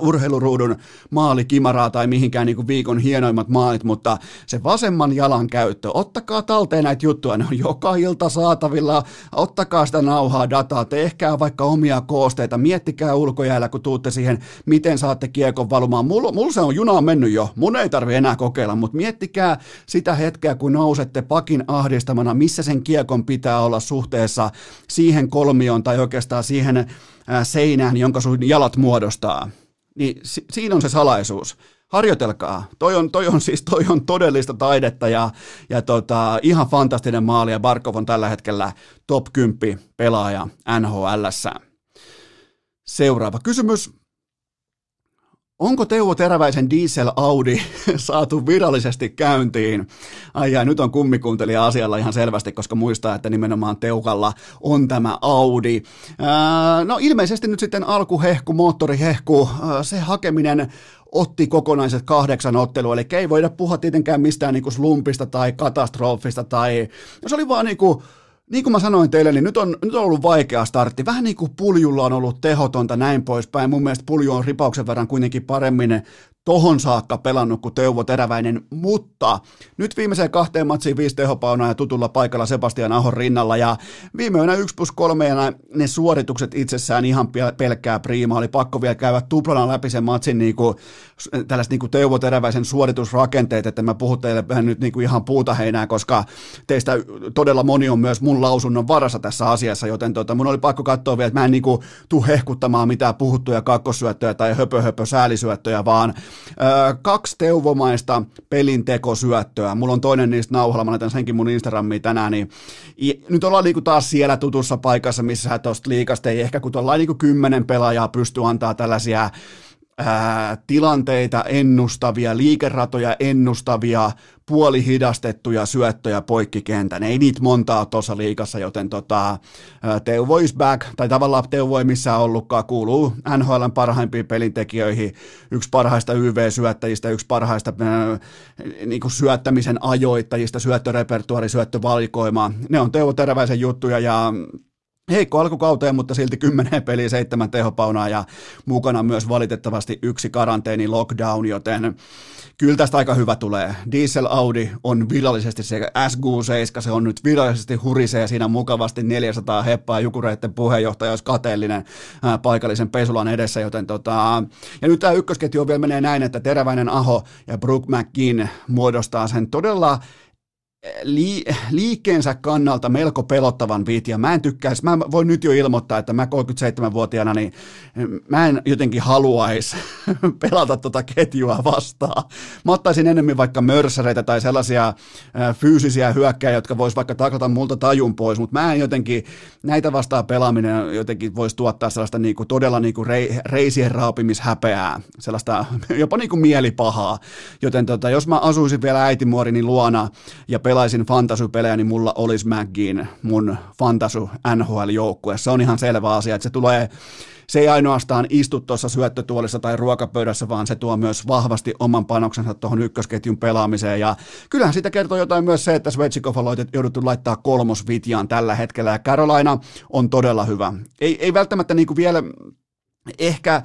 urheiluruudun maalikimaraa tai mihinkään niin kuin viikon hienoimmat maalit, mutta se vasemman jalan käyttö, ottakaa talteen näitä juttuja, ne on joka ilta saatavilla, ottakaa sitä nauhaa dataa, tehkää vaikka omia koosteita, miettikää ulkojäällä, kun tuutte siihen, miten saatte kiekon valumaan. Mulla, mulla se on juna mennyt jo, mun ei tarvi enää kokeilla, mutta miettikää sitä hetkeä, kun nousette pakin ahdistamana, missä sen kiekon pitää olla suhteessa siihen kolmioon tai oikeastaan siihen äh, seinään, jonka sun jalat muodostaa niin si- siinä on se salaisuus. Harjoitelkaa. Toi on, toi on siis toi on todellista taidetta ja, ja tota, ihan fantastinen maali ja Barkov on tällä hetkellä top 10 pelaaja NHLssä. Seuraava kysymys. Onko Teuvo Teräväisen Diesel Audi *laughs* saatu virallisesti käyntiin? Ai ja nyt on kummikuuntelija asialla ihan selvästi, koska muistaa, että nimenomaan Teukalla on tämä Audi. Ää, no ilmeisesti nyt sitten alkuhehku, moottorihehku, ää, se hakeminen otti kokonaiset kahdeksan ottelua, eli ei voida puhua tietenkään mistään niin slumpista tai katastrofista, tai no se oli vaan niin kuin niin kuin mä sanoin teille, niin nyt on, nyt on ollut vaikea startti. Vähän niin kuin puljulla on ollut tehotonta näin poispäin. Mun mielestä pulju on ripauksen verran kuitenkin paremmin tohon saakka pelannut kuin Teuvo Teräväinen, mutta nyt viimeiseen kahteen matsiin viisi tehopaunaa ja tutulla paikalla Sebastian Ahon rinnalla ja viime yönä 1 plus 3 ja ne suoritukset itsessään ihan pelkkää priima, oli pakko vielä käydä tuplana läpi sen matsin niin kuin, tällaiset niin kuin Teuvo Teräväisen suoritusrakenteet, että mä puhun teille nyt niin kuin ihan puuta heinää, koska teistä todella moni on myös mun lausunnon varassa tässä asiassa, joten tota, mun oli pakko katsoa vielä, että mä en niin kuin, tuu hehkuttamaan mitään puhuttuja kakkosyöttöjä tai höpö höpö säälisyöttöjä, vaan kaksi teuvomaista pelintekosyöttöä. Mulla on toinen niistä nauhalla, mä laitan senkin mun Instagramiin tänään, niin nyt ollaan niinku taas siellä tutussa paikassa, missä tuosta liikasta ei ehkä kun ollaan niinku kymmenen pelaajaa pysty antaa tällaisia ää, tilanteita ennustavia, liikeratoja ennustavia, puolihidastettuja syöttöjä poikkikentän. Ei niitä montaa tuossa liikassa, joten tota, Teuvo is back, tai tavallaan Teuvo ei missään ollutkaan, kuuluu NHLn parhaimpiin pelintekijöihin, yksi parhaista YV-syöttäjistä, yksi parhaista äh, niin kuin syöttämisen ajoittajista, syöttörepertuari, syöttövalikoima. Ne on Teuvo Teräväisen juttuja ja heikko alkukauteen, mutta silti kymmenen peliä, seitsemän tehopaunaa ja mukana myös valitettavasti yksi karanteeni lockdown, joten kyllä tästä aika hyvä tulee. Diesel Audi on virallisesti se SQ7, se on nyt virallisesti hurisee siinä mukavasti 400 heppaa Jukureiden puheenjohtaja olisi kateellinen ää, paikallisen pesulan edessä, joten tota, ja nyt tämä ykkösketju vielä menee näin, että Teräväinen Aho ja Brook McGinn muodostaa sen todella li, liikkeensä kannalta melko pelottavan viitin. Mä en tykkäisi, mä voin nyt jo ilmoittaa, että mä 37-vuotiaana, niin mä en jotenkin haluaisi *laughs* pelata tota ketjua vastaan. Mä ottaisin enemmän vaikka mörsäreitä tai sellaisia fyysisiä hyökkäjä, jotka vois vaikka taklata multa tajun pois, mutta mä en jotenkin, näitä vastaan pelaaminen jotenkin voisi tuottaa sellaista niinku, todella niinku rei, reisien raapimishäpeää, sellaista jopa niinku mielipahaa. Joten tota, jos mä asuisin vielä äitimuorini luona ja pelaisin fantasy-pelejä, niin mulla olisi McGinn mun fantasy NHL-joukkue. Se on ihan selvä asia, että se tulee se ei ainoastaan istu tuossa syöttötuolissa tai ruokapöydässä, vaan se tuo myös vahvasti oman panoksensa tuohon ykkösketjun pelaamiseen. Ja kyllähän siitä kertoo jotain myös se, että Svechikov on jouduttu laittaa kolmosvitjaan tällä hetkellä. Ja Carolina on todella hyvä. Ei, ei välttämättä niin kuin vielä ehkä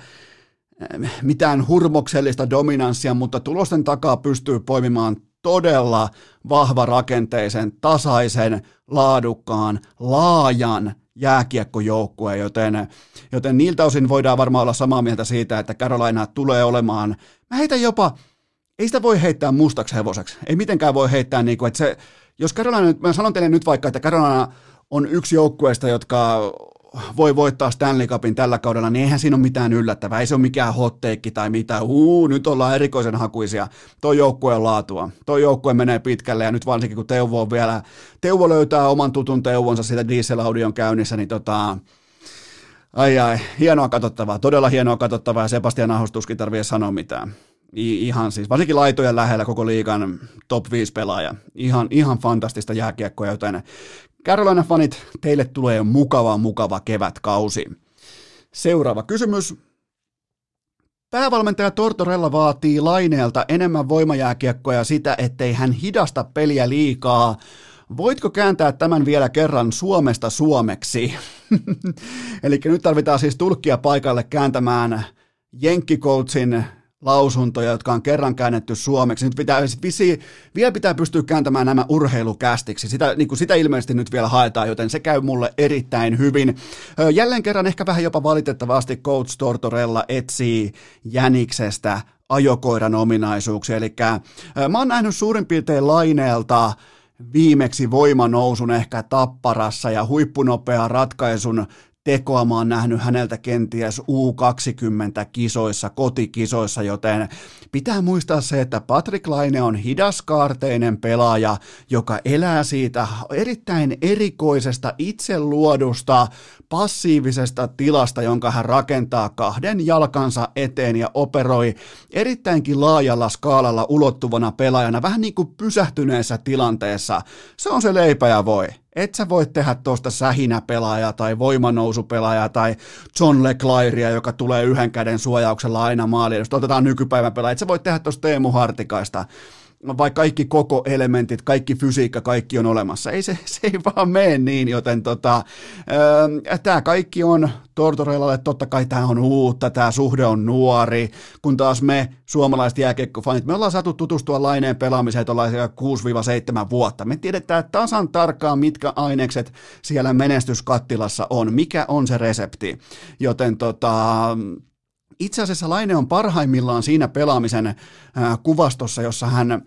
eh, mitään hurmoksellista dominanssia, mutta tulosten takaa pystyy poimimaan todella vahva rakenteisen, tasaisen, laadukkaan, laajan jääkiekkojoukkueen, joten, joten niiltä osin voidaan varmaan olla samaa mieltä siitä, että Carolina tulee olemaan, mä heitän jopa, ei sitä voi heittää mustaksi hevoseksi, ei mitenkään voi heittää niin kuin, että se, jos Carolina, mä sanon teille nyt vaikka, että Carolina on yksi joukkueesta, jotka voi voittaa Stanley Cupin tällä kaudella, niin eihän siinä ole mitään yllättävää. Ei se ole mikään hotteikki tai mitään. Uu, nyt ollaan erikoisen hakuisia. Toi joukkueen laatua. Toi joukkue menee pitkälle ja nyt varsinkin kun Teuvo on vielä, Teuvo löytää oman tutun Teuvonsa siitä dieselaudion käynnissä, niin tota, ai ai, hienoa katsottavaa, todella hienoa katsottavaa ja Sebastian Ahos tuskin tarvitse sanoa mitään. I, ihan siis, varsinkin laitojen lähellä koko liigan top 5 pelaaja. Ihan, ihan fantastista jääkiekkoa, joten Carolina fanit, teille tulee mukava, mukava kevätkausi. Seuraava kysymys. Päävalmentaja Tortorella vaatii Laineelta enemmän voimajääkiekkoja sitä, ettei hän hidasta peliä liikaa. Voitko kääntää tämän vielä kerran Suomesta suomeksi? *laughs* Eli nyt tarvitaan siis tulkkia paikalle kääntämään Jenkkikoutsin lausuntoja, jotka on kerran käännetty suomeksi. Nyt pitää, sit visi, vielä pitää pystyä kääntämään nämä urheilukästiksi. Sitä, niin kuin sitä ilmeisesti nyt vielä haetaan, joten se käy mulle erittäin hyvin. Jälleen kerran ehkä vähän jopa valitettavasti Coach Tortorella etsii Jäniksestä ajokoiran ominaisuuksia. Eli mä oon nähnyt suurin piirtein laineelta viimeksi voimanousun ehkä tapparassa ja huippunopea ratkaisun tekoa mä oon nähnyt häneltä kenties U20-kisoissa, kotikisoissa, joten pitää muistaa se, että Patrick Laine on hidaskaarteinen pelaaja, joka elää siitä erittäin erikoisesta itseluodusta passiivisesta tilasta, jonka hän rakentaa kahden jalkansa eteen ja operoi erittäinkin laajalla skaalalla ulottuvana pelaajana, vähän niin kuin pysähtyneessä tilanteessa. Se on se leipä ja voi. Et sä voi tehdä tuosta sähinäpelaajaa tai voimanousupelaajaa tai John Leclairia, joka tulee yhden käden suojauksella aina maaliin. Jos otetaan nykypäivän pelaaja, et sä voi tehdä tuosta Teemu Hartikaista vaikka kaikki koko elementit, kaikki fysiikka, kaikki on olemassa. Ei se, se ei vaan mene niin, joten tota, tämä kaikki on Tortorellalle, totta kai tämä on uutta, tämä suhde on nuori, kun taas me suomalaiset jääkiekkofanit, me ollaan saatu tutustua laineen pelaamiseen tuollaisia 6-7 vuotta. Me tiedetään tasan tarkkaan, mitkä ainekset siellä menestyskattilassa on, mikä on se resepti, joten tota, itse asiassa Laine on parhaimmillaan siinä pelaamisen kuvastossa, jossa hän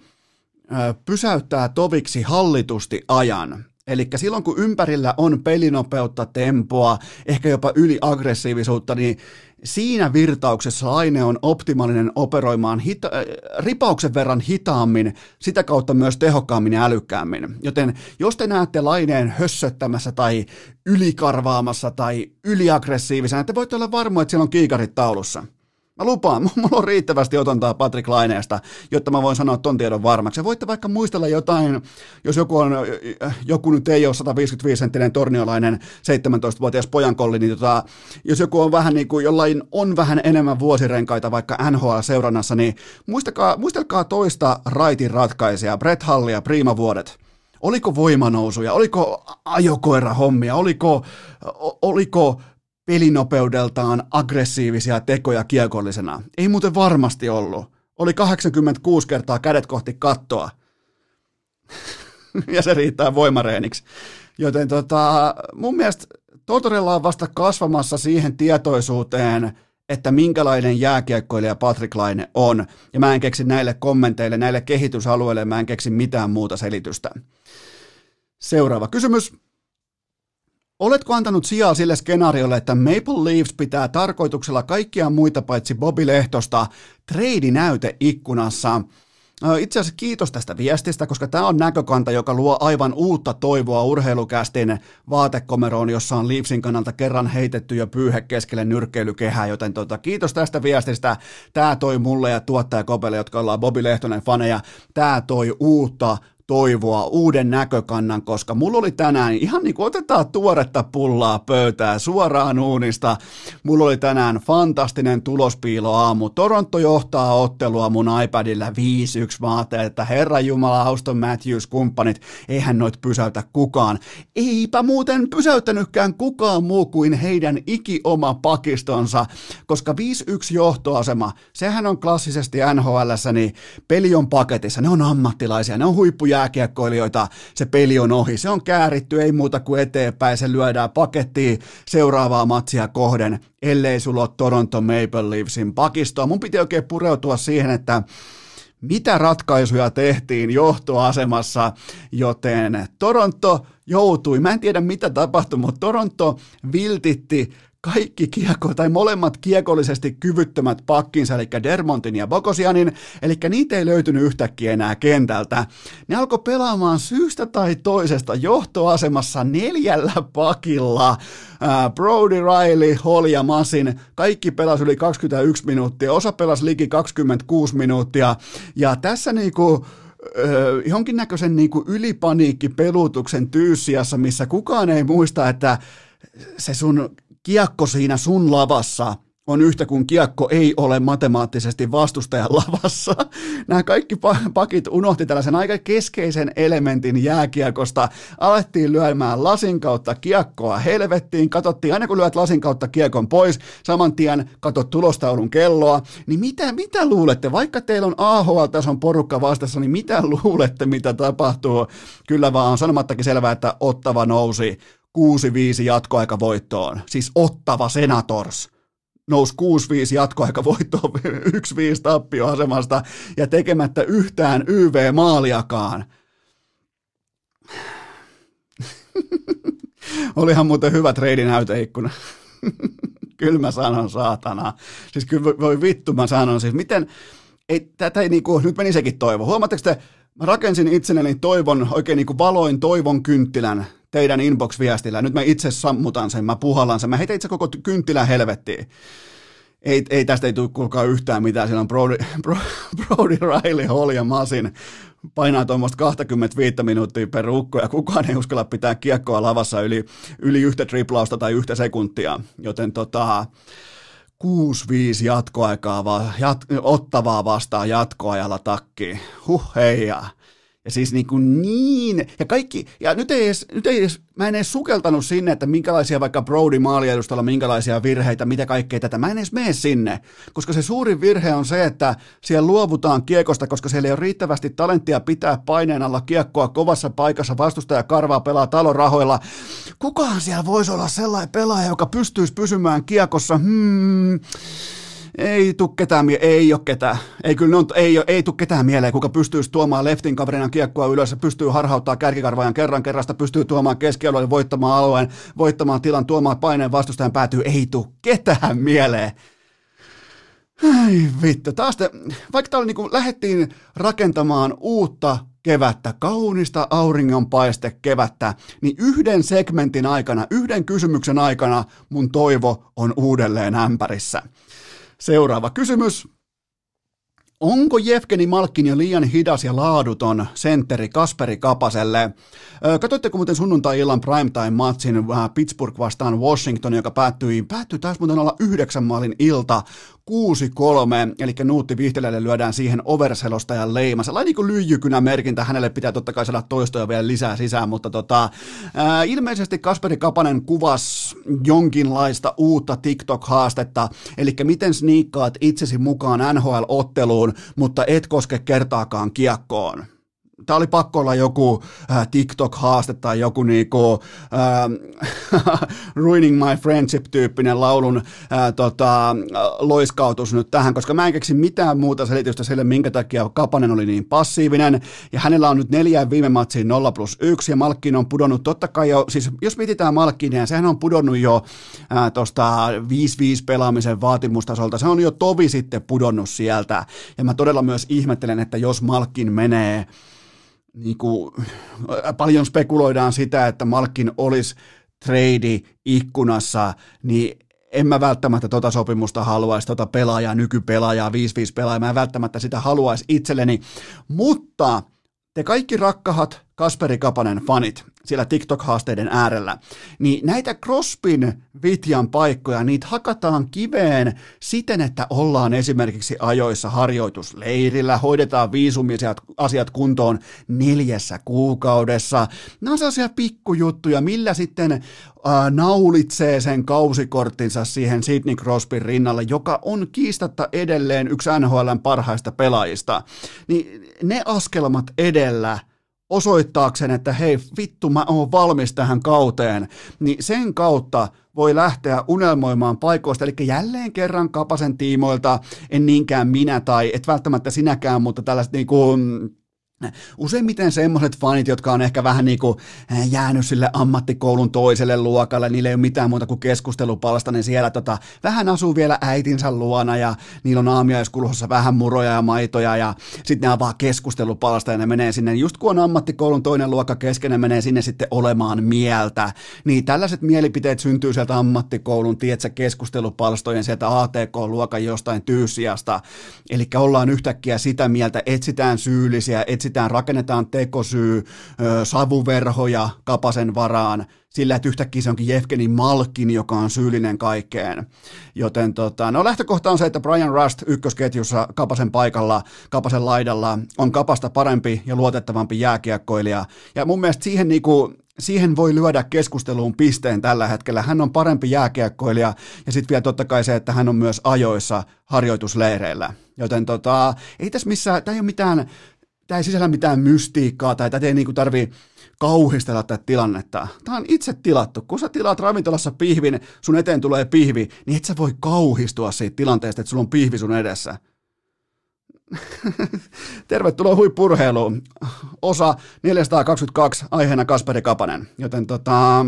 pysäyttää toviksi hallitusti ajan. Eli silloin kun ympärillä on pelinopeutta, tempoa, ehkä jopa yliaggressiivisuutta, niin siinä virtauksessa Laine on optimaalinen operoimaan hita- äh, ripauksen verran hitaammin, sitä kautta myös tehokkaammin ja älykkäämmin. Joten jos te näette Laineen hössöttämässä tai ylikarvaamassa tai yliaggressiivisena, te voitte olla varmoja, että siellä on kiikarit taulussa – Mä lupaan, *laughs* mulla on riittävästi otantaa Patrick Laineesta, jotta mä voin sanoa ton tiedon varmaksi. Ja voitte vaikka muistella jotain, jos joku, on, joku nyt ei ole 155-senttinen torniolainen 17-vuotias pojankolli, niin tota, jos joku on vähän niin kuin, jollain on vähän enemmän vuosirenkaita vaikka NHL-seurannassa, niin muistakaa, muistelkaa toista raitin ratkaisijaa, Brett Hallia, Prima vuodet. Oliko voimanousuja, oliko ajokoira hommia, oliko, oliko pelinopeudeltaan aggressiivisia tekoja kiekollisena. Ei muuten varmasti ollut. Oli 86 kertaa kädet kohti kattoa. *laughs* ja se riittää voimareeniksi. Joten tota, mun mielestä Totorella on vasta kasvamassa siihen tietoisuuteen, että minkälainen jääkiekkoilija Patrick Laine on, ja mä en keksi näille kommenteille, näille kehitysalueille, mä en keksi mitään muuta selitystä. Seuraava kysymys. Oletko antanut sijaa sille skenaariolle, että Maple Leafs pitää tarkoituksella kaikkia muita paitsi Bobby Lehtosta trade-näyte ikkunassa? Itse asiassa kiitos tästä viestistä, koska tämä on näkökanta, joka luo aivan uutta toivoa urheilukästin vaatekomeroon, jossa on Leafsin kannalta kerran heitetty jo pyyhe keskelle nyrkkeilykehää, joten tota, kiitos tästä viestistä. Tämä toi mulle ja tuottaja Kopelle, jotka ollaan Bobi Lehtonen faneja, tämä toi uutta toivoa, uuden näkökannan, koska mulla oli tänään, ihan niin kuin otetaan tuoretta pullaa pöytää suoraan uunista, mulla oli tänään fantastinen tulospiilo aamu. Toronto johtaa ottelua mun iPadilla 5-1 vaate, että herra Jumala, Auston Matthews, kumppanit, eihän noit pysäytä kukaan. Eipä muuten pysäyttänytkään kukaan muu kuin heidän ikioma pakistonsa, koska 5-1 johtoasema, sehän on klassisesti NHLssä, niin peli on paketissa, ne on ammattilaisia, ne on huippuja jääkiekkoilijoita, se peli on ohi. Se on kääritty, ei muuta kuin eteenpäin, se lyödään pakettiin seuraavaa matsia kohden, ellei sulla ole Toronto Maple Leafsin pakistoa. Mun piti oikein pureutua siihen, että mitä ratkaisuja tehtiin johtoasemassa, joten Toronto joutui, mä en tiedä mitä tapahtui, mutta Toronto viltitti kaikki kiekko, tai molemmat kiekollisesti kyvyttömät pakkinsa, eli Dermontin ja Bokosianin, eli niitä ei löytynyt yhtäkkiä enää kentältä. Ne alkoi pelaamaan syystä tai toisesta johtoasemassa neljällä pakilla. Brody, Riley, Hall ja Masin, kaikki pelasi yli 21 minuuttia, osa pelasi liki 26 minuuttia, ja tässä niinku jonkinnäköisen niinku ylipaniikkipelutuksen tyyssiassa, missä kukaan ei muista, että se sun kiekko siinä sun lavassa on yhtä kuin kiekko ei ole matemaattisesti vastustajan *laughs* lavassa. Nämä kaikki pakit unohti tällaisen aika keskeisen elementin jääkiekosta. Alettiin lyömään lasin kautta kiekkoa helvettiin, katsottiin aina kun lyöt lasin kautta kiekon pois, saman tien katot tulostaulun kelloa, niin mitä, mitä luulette, vaikka teillä on AHL-tason porukka vastassa, niin mitä luulette, mitä tapahtuu? Kyllä vaan on sanomattakin selvää, että Ottava nousi 6-5 jatkoaikavoittoon, siis Ottava Senators nousi 6-5 jatkoaikavoittoon *laughs* 1-5 tappioasemasta ja tekemättä yhtään YV-maaliakaan. *laughs* Olihan muuten hyvä treidinäyteikkuna. *laughs* kyllä mä sanon saatana. Siis kyllä voi vittu mä sanon. Siis miten, ei, tätä ei niinku, nyt meni sekin toivo. Huomaatteko te, mä rakensin itselleni toivon, oikein niinku valoin toivon kynttilän teidän inbox-viestillä. Nyt mä itse sammutan sen, mä puhallan sen, mä heitän itse koko kynttilän helvettiin. Ei, ei tästä ei tule kuulkaa yhtään mitään, siellä on Brody, *laughs* Brody Riley, Hall ja Masin painaa tuommoista 25 minuuttia per ukko ja kukaan ei uskalla pitää kiekkoa lavassa yli, yli yhtä triplausta tai yhtä sekuntia, joten tota, 6-5 jatkoaikaa, va, jat, ottavaa vastaan jatkoajalla takki. Huh heijaa. Ja siis niin, kuin niin, ja kaikki, ja nyt ei, edes, nyt ei edes, mä en edes sukeltanut sinne, että minkälaisia vaikka Brody maaliedustalla, minkälaisia virheitä, mitä kaikkea tätä, mä en edes mene sinne, koska se suurin virhe on se, että siellä luovutaan kiekosta, koska siellä ei ole riittävästi talenttia pitää paineen alla kiekkoa kovassa paikassa, vastustaja karvaa pelaa talorahoilla. Kukaan siellä voisi olla sellainen pelaaja, joka pystyisi pysymään kiekossa, hmm, ei tuu ketään, ei ole ketään. Ei kyllä on, ei, ei tuu ketään mieleen, kuka pystyisi tuomaan leftin kaverina kiekkoa ylös, pystyy harhauttaa kärkikarvajan kerran kerrasta, pystyy tuomaan keskialueen, voittamaan alueen, voittamaan tilan, tuomaan paineen vastustajan päätyy. Ei tuu ketään mieleen. Ai vittu, taas te, vaikka täällä niin lähdettiin rakentamaan uutta kevättä, kaunista auringonpaiste kevättä, niin yhden segmentin aikana, yhden kysymyksen aikana mun toivo on uudelleen ämpärissä. Seuraava kysymys. Onko Jefkeni Malkkin jo liian hidas ja laaduton sentteri Kasperi Kapaselle? Katoitteko muuten sunnuntai-illan primetime-matsin äh, Pittsburgh vastaan Washington, joka päättyi, päättyi taas muuten olla yhdeksän maalin ilta 6-3, eli Nuutti Vihtelälle lyödään siihen overselostajan leima. Sellainen niin lyijykynä merkintä, hänelle pitää totta kai saada toistoja vielä lisää sisään, mutta tota, ää, ilmeisesti Kasperi Kapanen kuvas jonkinlaista uutta TikTok-haastetta, eli miten sniikkaat itsesi mukaan NHL-otteluun, mutta et koske kertaakaan kiekkoon Tämä oli pakko olla joku äh, TikTok-haaste tai joku niinku, äh, *laughs* Ruining My Friendship-tyyppinen laulun äh, tota, loiskautus nyt tähän, koska mä en keksi mitään muuta selitystä sille, minkä takia Kapanen oli niin passiivinen, ja hänellä on nyt neljä viime matsiin 0 plus 1, ja Malkkin on pudonnut totta kai jo, siis jos mietitään Malkkinia, sehän on pudonnut jo äh, tuosta 5-5 pelaamisen vaatimustasolta, se on jo tovi sitten pudonnut sieltä, ja mä todella myös ihmettelen, että jos Malkkin menee niin kuin, paljon spekuloidaan sitä, että Malkin olisi trade ikkunassa, niin en mä välttämättä tota sopimusta haluaisi, tota pelaajaa, nykypelaajaa, 5-5 pelaajaa, mä en välttämättä sitä haluaisi itselleni, mutta te kaikki rakkahat Kasperi Kapanen fanit siellä TikTok-haasteiden äärellä, niin näitä Crospin Vitjan paikkoja, niitä hakataan kiveen siten, että ollaan esimerkiksi ajoissa harjoitusleirillä, hoidetaan viisumisiat asiat kuntoon neljässä kuukaudessa. Nämä on sellaisia pikkujuttuja, millä sitten äh, naulitsee sen kausikorttinsa siihen Sidney Crosbyn rinnalle, joka on kiistatta edelleen yksi NHLn parhaista pelaajista. Niin ne askelmat edellä – osoittaakseen, että hei vittu mä oon valmis tähän kauteen, niin sen kautta voi lähteä unelmoimaan paikoista, eli jälleen kerran Kapasen tiimoilta, en niinkään minä tai et välttämättä sinäkään, mutta tällaiset niin kuin, Useimmiten semmoiset fanit, jotka on ehkä vähän niin kuin eh, jäänyt sille ammattikoulun toiselle luokalle, niillä ei ole mitään muuta kuin keskustelupalsta, niin siellä tota, vähän asuu vielä äitinsä luona ja niillä on aamiaiskulhossa vähän muroja ja maitoja ja sitten ne avaa keskustelupalsta ja ne menee sinne, just kun on ammattikoulun toinen luokka kesken, ne menee sinne sitten olemaan mieltä. Niin tällaiset mielipiteet syntyy sieltä ammattikoulun, tietsä, keskustelupalstojen sieltä ATK-luokan jostain tyysiasta. Eli ollaan yhtäkkiä sitä mieltä, etsitään syyllisiä, etsitään etsitään, rakennetaan tekosyy, savuverhoja kapasen varaan, sillä että yhtäkkiä se onkin Jefkeni Malkin, joka on syyllinen kaikkeen. Joten tota, no lähtökohta on se, että Brian Rust ykkösketjussa Kapasen paikalla, Kapasen laidalla on Kapasta parempi ja luotettavampi jääkiekkoilija. Ja mun mielestä siihen niinku, siihen voi lyödä keskusteluun pisteen tällä hetkellä. Hän on parempi jääkiekkoilija ja sitten vielä totta kai se, että hän on myös ajoissa harjoitusleireillä. Joten tota, ei tässä missään, tämä ei ole mitään tämä ei sisällä mitään mystiikkaa tai tätä ei niinku tarvii kauhistella tätä tilannetta. Tämä on itse tilattu. Kun sä tilaat ravintolassa pihvin, sun eteen tulee pihvi, niin et sä voi kauhistua siitä tilanteesta, että sulla on pihvi sun edessä. *laughs* Tervetuloa huippurheiluun. Osa 422, aiheena Kasperi Kapanen. Joten tota,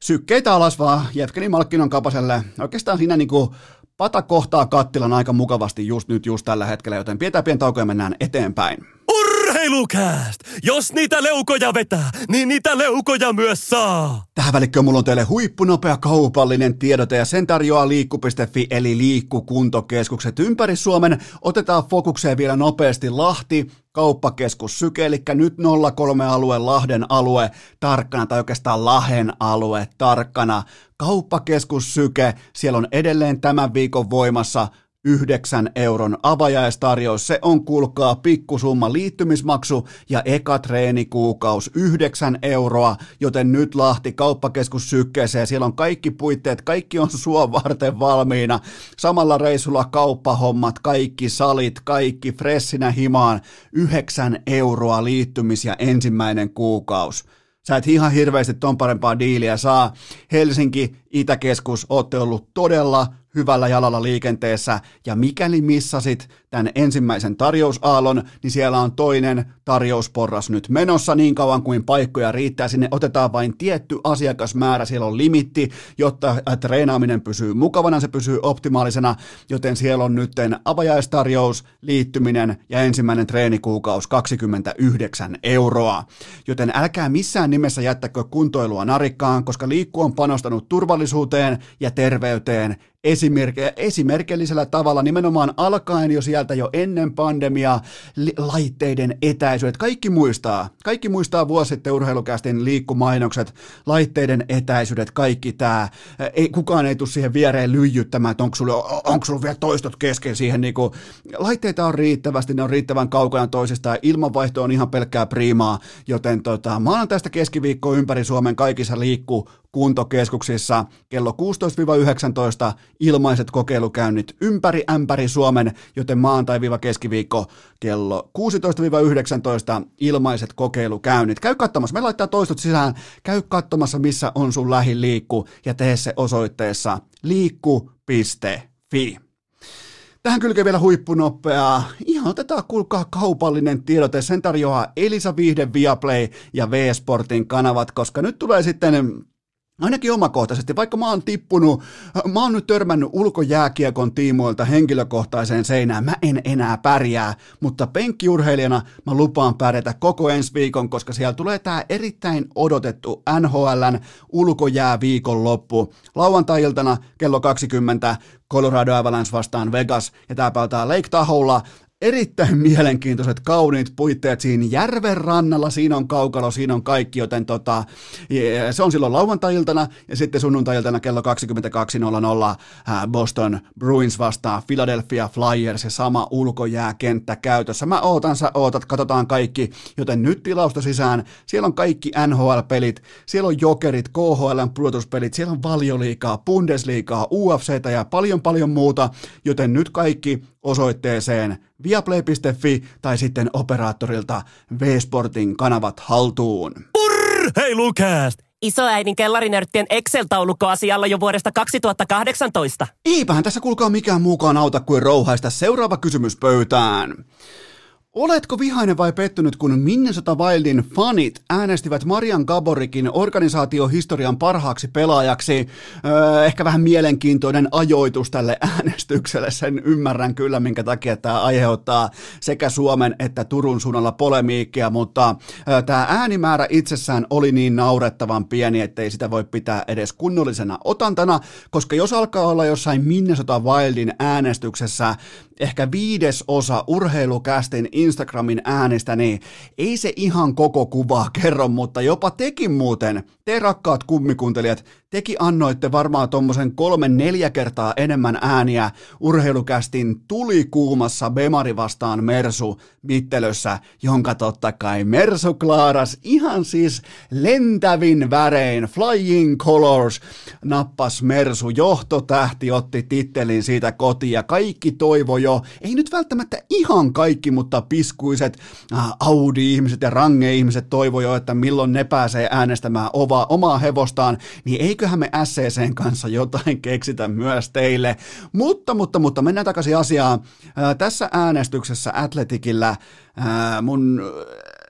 sykkeitä alas vaan Jevgeni Malkkinon Kapaselle. Oikeastaan siinä niinku Pata kohtaa kattilan aika mukavasti just nyt, just tällä hetkellä, joten pidetään pieni tauko ja mennään eteenpäin.
Urheilukääst! Jos niitä leukoja vetää, niin niitä leukoja myös saa!
Tähän välikköön mulla on teille huippunopea kaupallinen tiedote ja sen tarjoaa liikku.fi eli liikkukuntokeskukset ympäri Suomen. Otetaan fokukseen vielä nopeasti Lahti, kauppakeskus Syke, eli nyt 03 alue, Lahden alue tarkkana, tai oikeastaan Lahen alue tarkkana. Kauppakeskus Syke, siellä on edelleen tämän viikon voimassa 9 euron avajaistarjous. Se on, kuulkaa, pikkusumma liittymismaksu ja eka treenikuukaus 9 euroa, joten nyt Lahti kauppakeskus sykkeeseen. Siellä on kaikki puitteet, kaikki on *laughs* sua varten valmiina. Samalla reissulla kauppahommat, kaikki salit, kaikki fressinä himaan. 9 euroa liittymis ja ensimmäinen kuukaus. Sä et ihan hirveästi ton parempaa diiliä saa. Helsinki, Itäkeskus, ootte ollut todella hyvällä jalalla liikenteessä, ja mikäli missasit tämän ensimmäisen tarjousaallon, niin siellä on toinen tarjousporras nyt menossa niin kauan kuin paikkoja riittää. Sinne otetaan vain tietty asiakasmäärä, siellä on limitti, jotta treenaaminen pysyy mukavana, se pysyy optimaalisena, joten siellä on nyt avajaistarjous, liittyminen ja ensimmäinen treenikuukaus 29 euroa. Joten älkää missään nimessä jättäkö kuntoilua narikkaan, koska liikku on panostanut turvallisuuteen ja terveyteen esimerke- esimerkillisellä tavalla nimenomaan alkaen jo sieltä jo ennen pandemiaa li- laitteiden etäisyydet. Kaikki muistaa, kaikki muistaa vuosi sitten urheilukästin liikkumainokset, laitteiden etäisyydet, kaikki tämä. Ei, kukaan ei tule siihen viereen lyijyttämään, että onko sulla, onko sulla vielä toistot kesken siihen. Niin kuin, laitteita on riittävästi, ne on riittävän kaukana toisistaan, ilmanvaihto on ihan pelkkää priimaa, joten tota, maanantaista keskiviikkoa ympäri Suomen kaikissa liikkuu kuntokeskuksissa kello 16-19 ilmaiset kokeilukäynnit ympäri ämpäri Suomen, joten maantai-keskiviikko kello 16-19 ilmaiset kokeilukäynnit. Käy katsomassa, me laittaa toistot sisään, käy katsomassa missä on sun lähiliikku ja tee se osoitteessa liikku.fi. Tähän kylkee vielä huippunopeaa. Ihan otetaan kuulkaa kaupallinen tiedote. Sen tarjoaa Elisa Viihde, Viaplay ja V-Sportin kanavat, koska nyt tulee sitten Ainakin omakohtaisesti, vaikka mä oon tippunut, mä oon nyt törmännyt ulkojääkiekon tiimoilta henkilökohtaiseen seinään, mä en enää pärjää, mutta penkkiurheilijana mä lupaan pärjätä koko ensi viikon, koska siellä tulee tää erittäin odotettu NHLn ulkojääviikon loppu. Lauantai-iltana kello 20 Colorado Avalanche vastaan Vegas ja tää peltaa Lake Taholla erittäin mielenkiintoiset, kauniit puitteet siinä järven rannalla, siinä on kaukalo, siinä on kaikki, joten tota, se on silloin lauantai-iltana ja sitten sunnuntai-iltana kello 22.00 Boston Bruins vastaa Philadelphia Flyers ja sama ulkojääkenttä käytössä. Mä ootan, sä ootat, katsotaan kaikki, joten nyt tilausta sisään, siellä on kaikki NHL-pelit, siellä on jokerit, KHLn pudotuspelit, siellä on valioliikaa, Bundesliigaa, UFCtä ja paljon paljon muuta, joten nyt kaikki osoitteeseen viaplay.fi tai sitten operaattorilta V-Sportin kanavat haltuun.
Hei Lukast!
Isoäidin kellarinörttien Excel-taulukko asialla jo vuodesta 2018.
Eipähän tässä kuulkaa mikään muukaan auta kuin rouhaista seuraava kysymys pöytään. Oletko vihainen vai pettynyt, kun Minnesota Wildin fanit äänestivät Marian Gaborikin organisaatiohistorian parhaaksi pelaajaksi? Öö, ehkä vähän mielenkiintoinen ajoitus tälle *laughs* äänestykselle, sen ymmärrän kyllä, minkä takia tämä aiheuttaa sekä Suomen että Turun suunnalla polemiikkia, mutta öö, tämä äänimäärä itsessään oli niin naurettavan pieni, ettei sitä voi pitää edes kunnollisena otantana, koska jos alkaa olla jossain Minnesota Wildin äänestyksessä ehkä viides osa urheilukästin Instagramin äänestä, niin ei se ihan koko kuvaa kerro, mutta jopa tekin muuten, te rakkaat kummikuuntelijat, teki annoitte varmaan tuommoisen kolme neljä kertaa enemmän ääniä urheilukästin tuli kuumassa Bemari vastaan Mersu mittelössä, jonka totta kai Mersu klaaras ihan siis lentävin värein, flying colors, nappas Mersu, johtotähti otti tittelin siitä kotiin ja kaikki toivo jo, ei nyt välttämättä ihan kaikki, mutta piskuiset äh, Audi-ihmiset ja range-ihmiset toivo jo, että milloin ne pääsee äänestämään ova, omaa hevostaan, niin eiköhän me SCCn kanssa jotain keksitä myös teille. Mutta, mutta, mutta mennään takaisin asiaan. Äh, tässä äänestyksessä Atletikillä äh, mun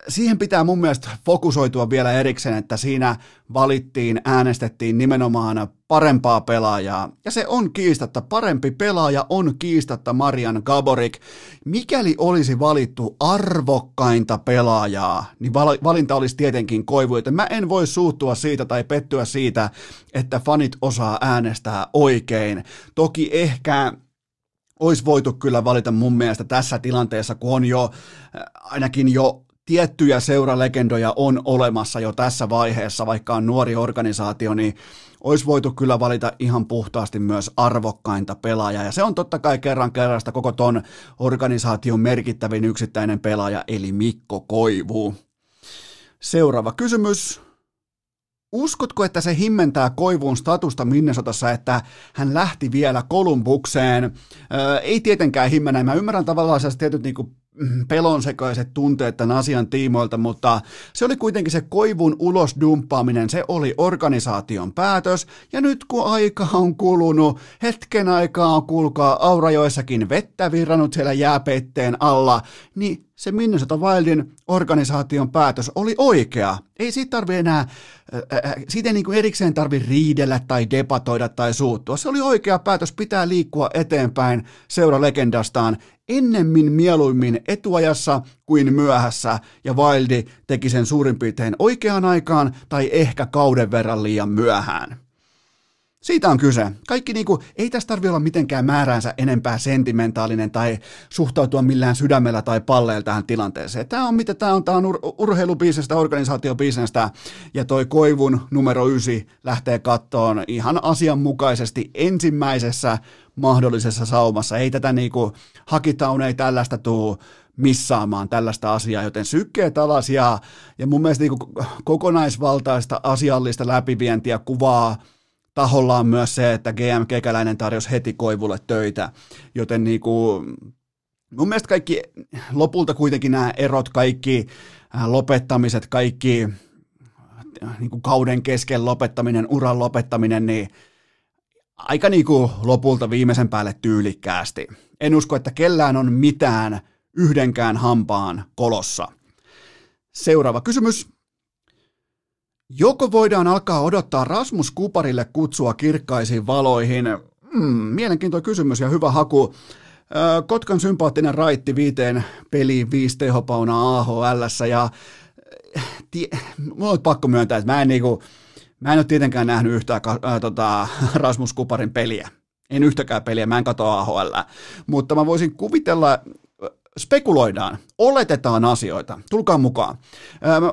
siihen pitää mun mielestä fokusoitua vielä erikseen, että siinä valittiin, äänestettiin nimenomaan parempaa pelaajaa. Ja se on kiistatta, parempi pelaaja on kiistatta Marian Gaborik. Mikäli olisi valittu arvokkainta pelaajaa, niin valinta olisi tietenkin koivu, että mä en voi suuttua siitä tai pettyä siitä, että fanit osaa äänestää oikein. Toki ehkä olisi voitu kyllä valita mun mielestä tässä tilanteessa, kun on jo ainakin jo tiettyjä seuralegendoja on olemassa jo tässä vaiheessa, vaikka on nuori organisaatio, niin olisi voitu kyllä valita ihan puhtaasti myös arvokkainta pelaajaa. Ja se on totta kai kerran kerrasta koko ton organisaation merkittävin yksittäinen pelaaja, eli Mikko Koivu. Seuraava kysymys. Uskotko, että se himmentää Koivuun statusta Minnesotassa, että hän lähti vielä Kolumbukseen? Öö, ei tietenkään himmennä. Mä ymmärrän tavallaan sellaiset tietyt niin pelonsekaiset tunteet tämän asian tiimoilta, mutta se oli kuitenkin se koivun ulos dumppaaminen, se oli organisaation päätös, ja nyt kun aika on kulunut, hetken aikaa on kuulkaa Aurajoissakin vettä virrannut siellä jääpeitteen alla, niin se Minnesota Wildin organisaation päätös oli oikea. Ei siitä tarvi enää, äh, siitä ei niin kuin erikseen tarvi riidellä tai debatoida tai suuttua. Se oli oikea päätös, pitää liikkua eteenpäin seura legendastaan ennemmin mieluimmin etuajassa kuin myöhässä, ja Wildi teki sen suurin piirtein oikeaan aikaan tai ehkä kauden verran liian myöhään. Siitä on kyse. Kaikki niinku, ei tästä tarvitse olla mitenkään määräänsä enempää sentimentaalinen tai suhtautua millään sydämellä tai palleella tähän tilanteeseen. Tämä on mitä tämä on, tämä on ur- urheilubisnestä, organisaatiobisnestä ja toi Koivun numero 9 lähtee kattoon ihan asianmukaisesti ensimmäisessä mahdollisessa saumassa. Ei tätä niinku, hakitaun ei tällaista tuu missaamaan tällaista asiaa, joten sykkeet alas ja, ja mun mielestä niin kokonaisvaltaista asiallista läpivientiä kuvaa tahollaan myös se, että GM Kekäläinen tarjosi heti Koivulle töitä, joten niin kuin, mun mielestä kaikki, lopulta kuitenkin nämä erot, kaikki äh, lopettamiset, kaikki äh, niin kuin kauden kesken lopettaminen, uran lopettaminen, niin aika niin kuin lopulta viimeisen päälle tyylikkäästi. En usko, että kellään on mitään yhdenkään hampaan kolossa. Seuraava kysymys. Joko voidaan alkaa odottaa Rasmus Kuparille kutsua kirkkaisiin valoihin? Hmm, mielenkiintoinen kysymys ja hyvä haku. Kotkan sympaattinen raitti viiteen peliin viisi tehopauna AHL ja tie, mulla on pakko myöntää, että mä en, niinku, mä en ole tietenkään nähnyt yhtään äh, tota, Rasmus Kuparin peliä. En yhtäkään peliä, mä en katoa AHL. Mutta mä voisin kuvitella, spekuloidaan, oletetaan asioita, tulkaa mukaan.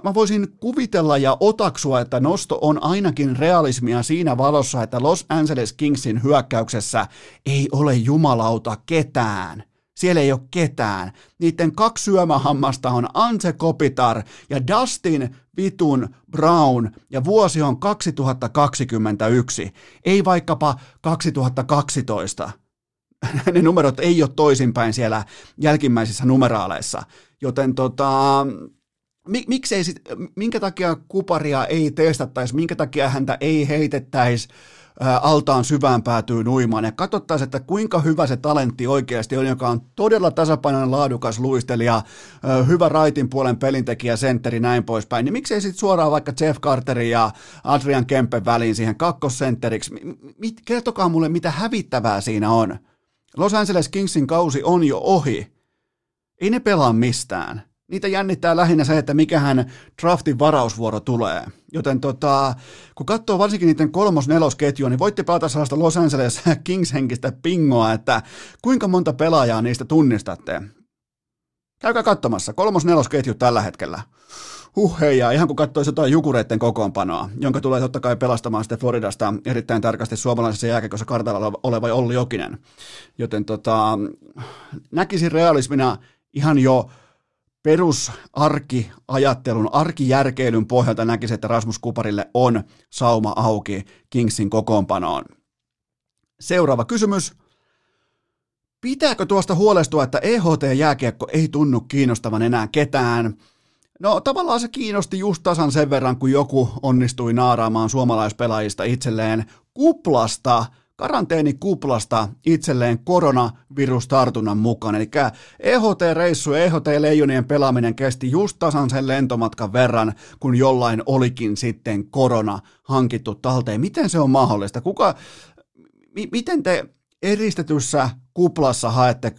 Mä voisin kuvitella ja otaksua, että nosto on ainakin realismia siinä valossa, että Los Angeles Kingsin hyökkäyksessä ei ole jumalauta ketään. Siellä ei ole ketään. Niiden kaksi syömähammasta on Anse Kopitar ja Dustin Vitun Brown ja vuosi on 2021, ei vaikkapa 2012 *laughs* ne numerot ei ole toisinpäin siellä jälkimmäisissä numeraaleissa, joten tota, miksei sit, minkä takia kuparia ei testattaisi, minkä takia häntä ei heitettäisi altaan syvään päätyy nuimaan ja katsottaisiin, että kuinka hyvä se talentti oikeasti on, joka on todella tasapainoinen, laadukas luistelija, hyvä raitin puolen pelintekijä, sentteri, näin poispäin, niin miksei sitten suoraan vaikka Jeff Carterin ja Adrian Kempen väliin siihen kakkosentteriksi, kertokaa mulle, mitä hävittävää siinä on. Los Angeles Kingsin kausi on jo ohi. Ei ne pelaa mistään. Niitä jännittää lähinnä se, että mikähän draftin varausvuoro tulee. Joten tota, kun katsoo varsinkin niiden kolmos-nelosketjua, niin voitte pelata sellaista Los Angeles *laughs* Kings-henkistä pingoa, että kuinka monta pelaajaa niistä tunnistatte. Käykää katsomassa, kolmos-nelosketju tällä hetkellä huh hei, ja ihan kun katsoisi jotain jukureiden kokoonpanoa, jonka tulee totta kai pelastamaan sitten Floridasta erittäin tarkasti suomalaisessa jääkekossa kartalla oleva Olli Jokinen. Joten tota, näkisin realismina ihan jo perusarkiajattelun, arkijärkeilyn pohjalta näkisin, että Rasmus Kuparille on sauma auki Kingsin kokoonpanoon. Seuraava kysymys. Pitääkö tuosta huolestua, että EHT-jääkiekko ei tunnu kiinnostavan enää ketään – No tavallaan se kiinnosti just tasan sen verran, kun joku onnistui naaraamaan suomalaispelaajista itselleen kuplasta, karanteenikuplasta itselleen koronavirustartunnan mukaan. Eli EHT-reissu ja EHT-leijonien pelaaminen kesti just tasan sen lentomatkan verran, kun jollain olikin sitten korona hankittu talteen. Miten se on mahdollista? Kuka, mi, miten te eristetyssä kuplassa haette?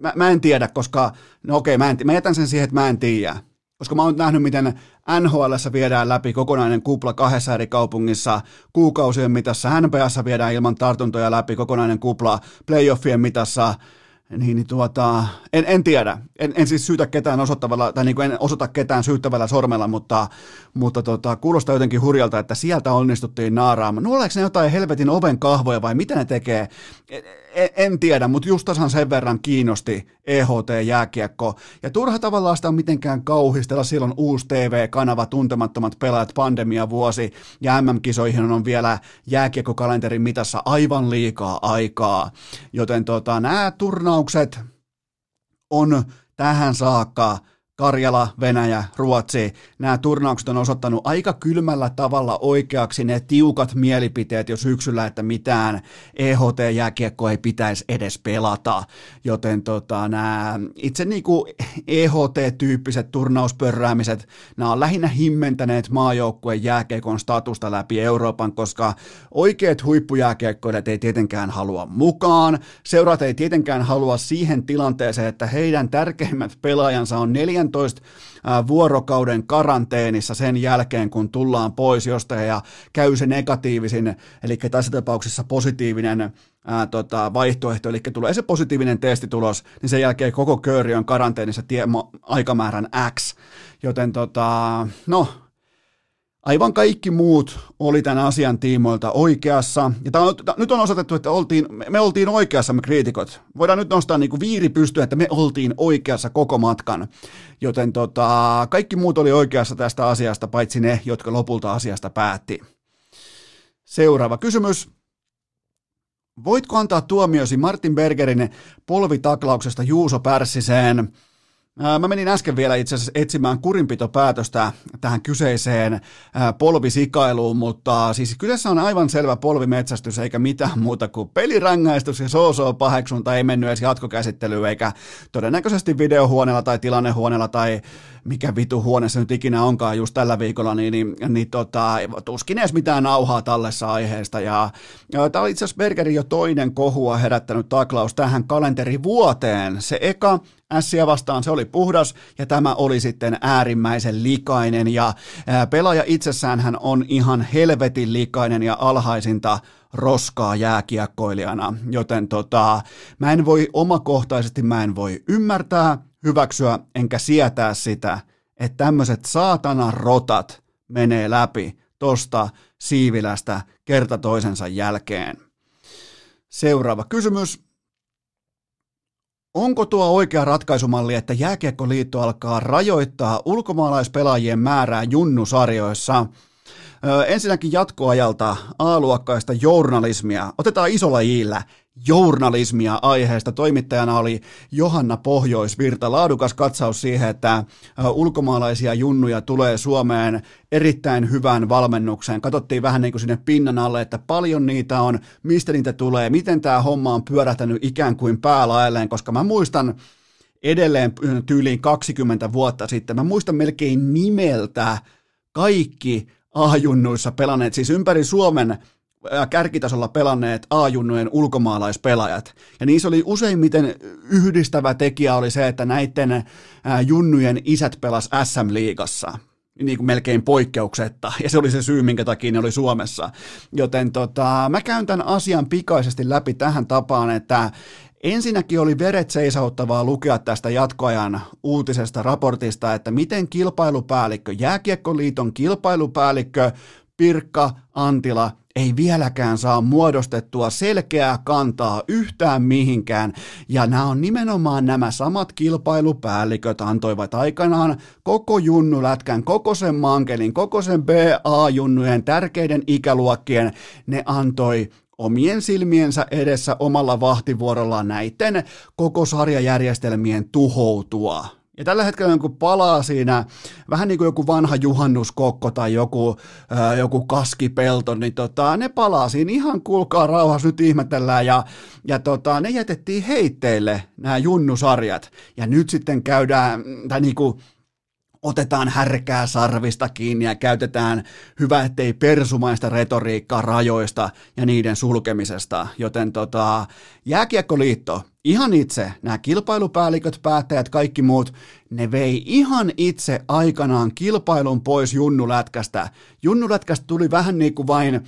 Mä, mä en tiedä, koska, no okei, mä, en, mä jätän sen siihen, että mä en tiedä koska mä oon nähnyt, miten NHL viedään läpi kokonainen kupla kahdessa eri kaupungissa kuukausien mitassa, NPS viedään ilman tartuntoja läpi kokonainen kupla playoffien mitassa, niin, niin tuota, en, en tiedä. En, en siis syytä ketään osoittavalla, tai niin kuin en osoita ketään syyttävällä sormella, mutta, mutta tota, kuulostaa jotenkin hurjalta, että sieltä onnistuttiin naaraamaan. No oleeko ne jotain helvetin oven kahvoja vai mitä ne tekee? En, en, tiedä, mutta just tasan sen verran kiinnosti EHT-jääkiekko. Ja turha tavallaan sitä on mitenkään kauhistella, silloin uusi TV-kanava, tuntemattomat pelaajat, pandemia vuosi, ja MM-kisoihin on vielä jääkiekkokalenterin mitassa aivan liikaa aikaa. Joten tota, nämä turnaukset on tähän saakka Karjala, Venäjä, Ruotsi, nämä turnaukset on osoittanut aika kylmällä tavalla oikeaksi ne tiukat mielipiteet jo syksyllä, että mitään EHT-jääkiekko ei pitäisi edes pelata, joten tota, nämä itse niinku EHT-tyyppiset turnauspörräämiset, nämä on lähinnä himmentäneet maajoukkueen jääkiekon statusta läpi Euroopan, koska oikeat huippujääkiekkoilijat ei tietenkään halua mukaan, seurat ei tietenkään halua siihen tilanteeseen, että heidän tärkeimmät pelaajansa on neljän 14 vuorokauden karanteenissa sen jälkeen, kun tullaan pois jostain ja käy se negatiivisin, eli tässä tapauksessa positiivinen ää, tota, vaihtoehto, eli tulee se positiivinen testitulos, niin sen jälkeen koko kööri on karanteenissa tie, aikamäärän X, joten tota, no, Aivan kaikki muut oli tämän asian tiimoilta oikeassa. Ja tämä on, nyt on osoitettu, että oltiin, me oltiin oikeassa, me kriitikot. Voidaan nyt nostaa niin kuin viiri pystyä, että me oltiin oikeassa koko matkan. Joten tota, kaikki muut oli oikeassa tästä asiasta, paitsi ne, jotka lopulta asiasta päätti. Seuraava kysymys. Voitko antaa tuomiosi Martin Bergerin polvitaklauksesta Juuso Pärssiseen? Mä menin äsken vielä itse asiassa etsimään kurinpitopäätöstä tähän kyseiseen polvisikailuun, mutta siis kyseessä on aivan selvä polvimetsästys eikä mitään muuta kuin pelirangaistus ja soosoo paheksunta. Ei mennyt edes jatkokäsittelyyn eikä todennäköisesti videohuoneella tai tilannehuoneella tai mikä vitu huone se nyt ikinä onkaan just tällä viikolla, niin, niin, niin tota, tuskin edes mitään nauhaa tallessa aiheesta. Ja, ja tämä on itse asiassa Bergerin jo toinen kohua herättänyt taklaus tähän kalenterivuoteen. Se eka Ässiä vastaan se oli puhdas ja tämä oli sitten äärimmäisen likainen ja ää, pelaaja itsessään hän on ihan helvetin likainen ja alhaisinta roskaa jääkiekkoilijana, joten tota, mä en voi omakohtaisesti, mä en voi ymmärtää, hyväksyä enkä sietää sitä, että tämmöiset saatana rotat menee läpi tosta siivilästä kerta toisensa jälkeen. Seuraava kysymys. Onko tuo oikea ratkaisumalli, että Jääkiekkoliitto alkaa rajoittaa ulkomaalaispelaajien määrää junnusarjoissa? Ensinnäkin jatkoajalta A-luokkaista journalismia. Otetaan isolla iillä journalismia aiheesta. Toimittajana oli Johanna Pohjoisvirta. Laadukas katsaus siihen, että ulkomaalaisia junnuja tulee Suomeen erittäin hyvään valmennukseen. Katsottiin vähän niin kuin sinne pinnan alle, että paljon niitä on, mistä niitä tulee, miten tämä homma on pyörähtänyt ikään kuin päälaelleen, koska mä muistan edelleen tyyliin 20 vuotta sitten, mä muistan melkein nimeltä kaikki A-junnuissa pelanneet, siis ympäri Suomen kärkitasolla pelanneet A-junnujen ulkomaalaispelaajat. Ja niissä oli useimmiten yhdistävä tekijä oli se, että näiden junnujen isät pelas SM-liigassa niin kuin melkein poikkeuksetta, *laughs* ja se oli se syy, minkä takia ne oli Suomessa. Joten tota, mä käyn tämän asian pikaisesti läpi tähän tapaan, että Ensinnäkin oli veret seisauttavaa lukea tästä jatkoajan uutisesta raportista, että miten kilpailupäällikkö, Jääkiekkoliiton kilpailupäällikkö Pirkka Antila ei vieläkään saa muodostettua selkeää kantaa yhtään mihinkään, ja nämä on nimenomaan nämä samat kilpailupäälliköt antoivat aikanaan koko junnulätkän, koko sen mankelin, koko sen BA-junnujen tärkeiden ikäluokkien, ne antoi omien silmiensä edessä omalla vahtivuorollaan näiden koko sarjajärjestelmien tuhoutua. Ja tällä hetkellä kun palaa siinä, vähän niin kuin joku vanha juhannuskokko tai joku, ää, joku kaskipelto, niin tota, ne palaa siinä ihan kuulkaa rauhassa, nyt ihmetellään. Ja, ja tota, ne jätettiin heitteille, nämä junnusarjat. Ja nyt sitten käydään, tai niin kuin, otetaan härkää sarvista kiinni ja käytetään hyvä, ettei persumaista retoriikkaa rajoista ja niiden sulkemisesta. Joten tota, Jääkiekkoliitto, ihan itse, nämä kilpailupäälliköt, päättäjät, kaikki muut, ne vei ihan itse aikanaan kilpailun pois junnulätkästä. Junnulätkästä tuli vähän niin kuin vain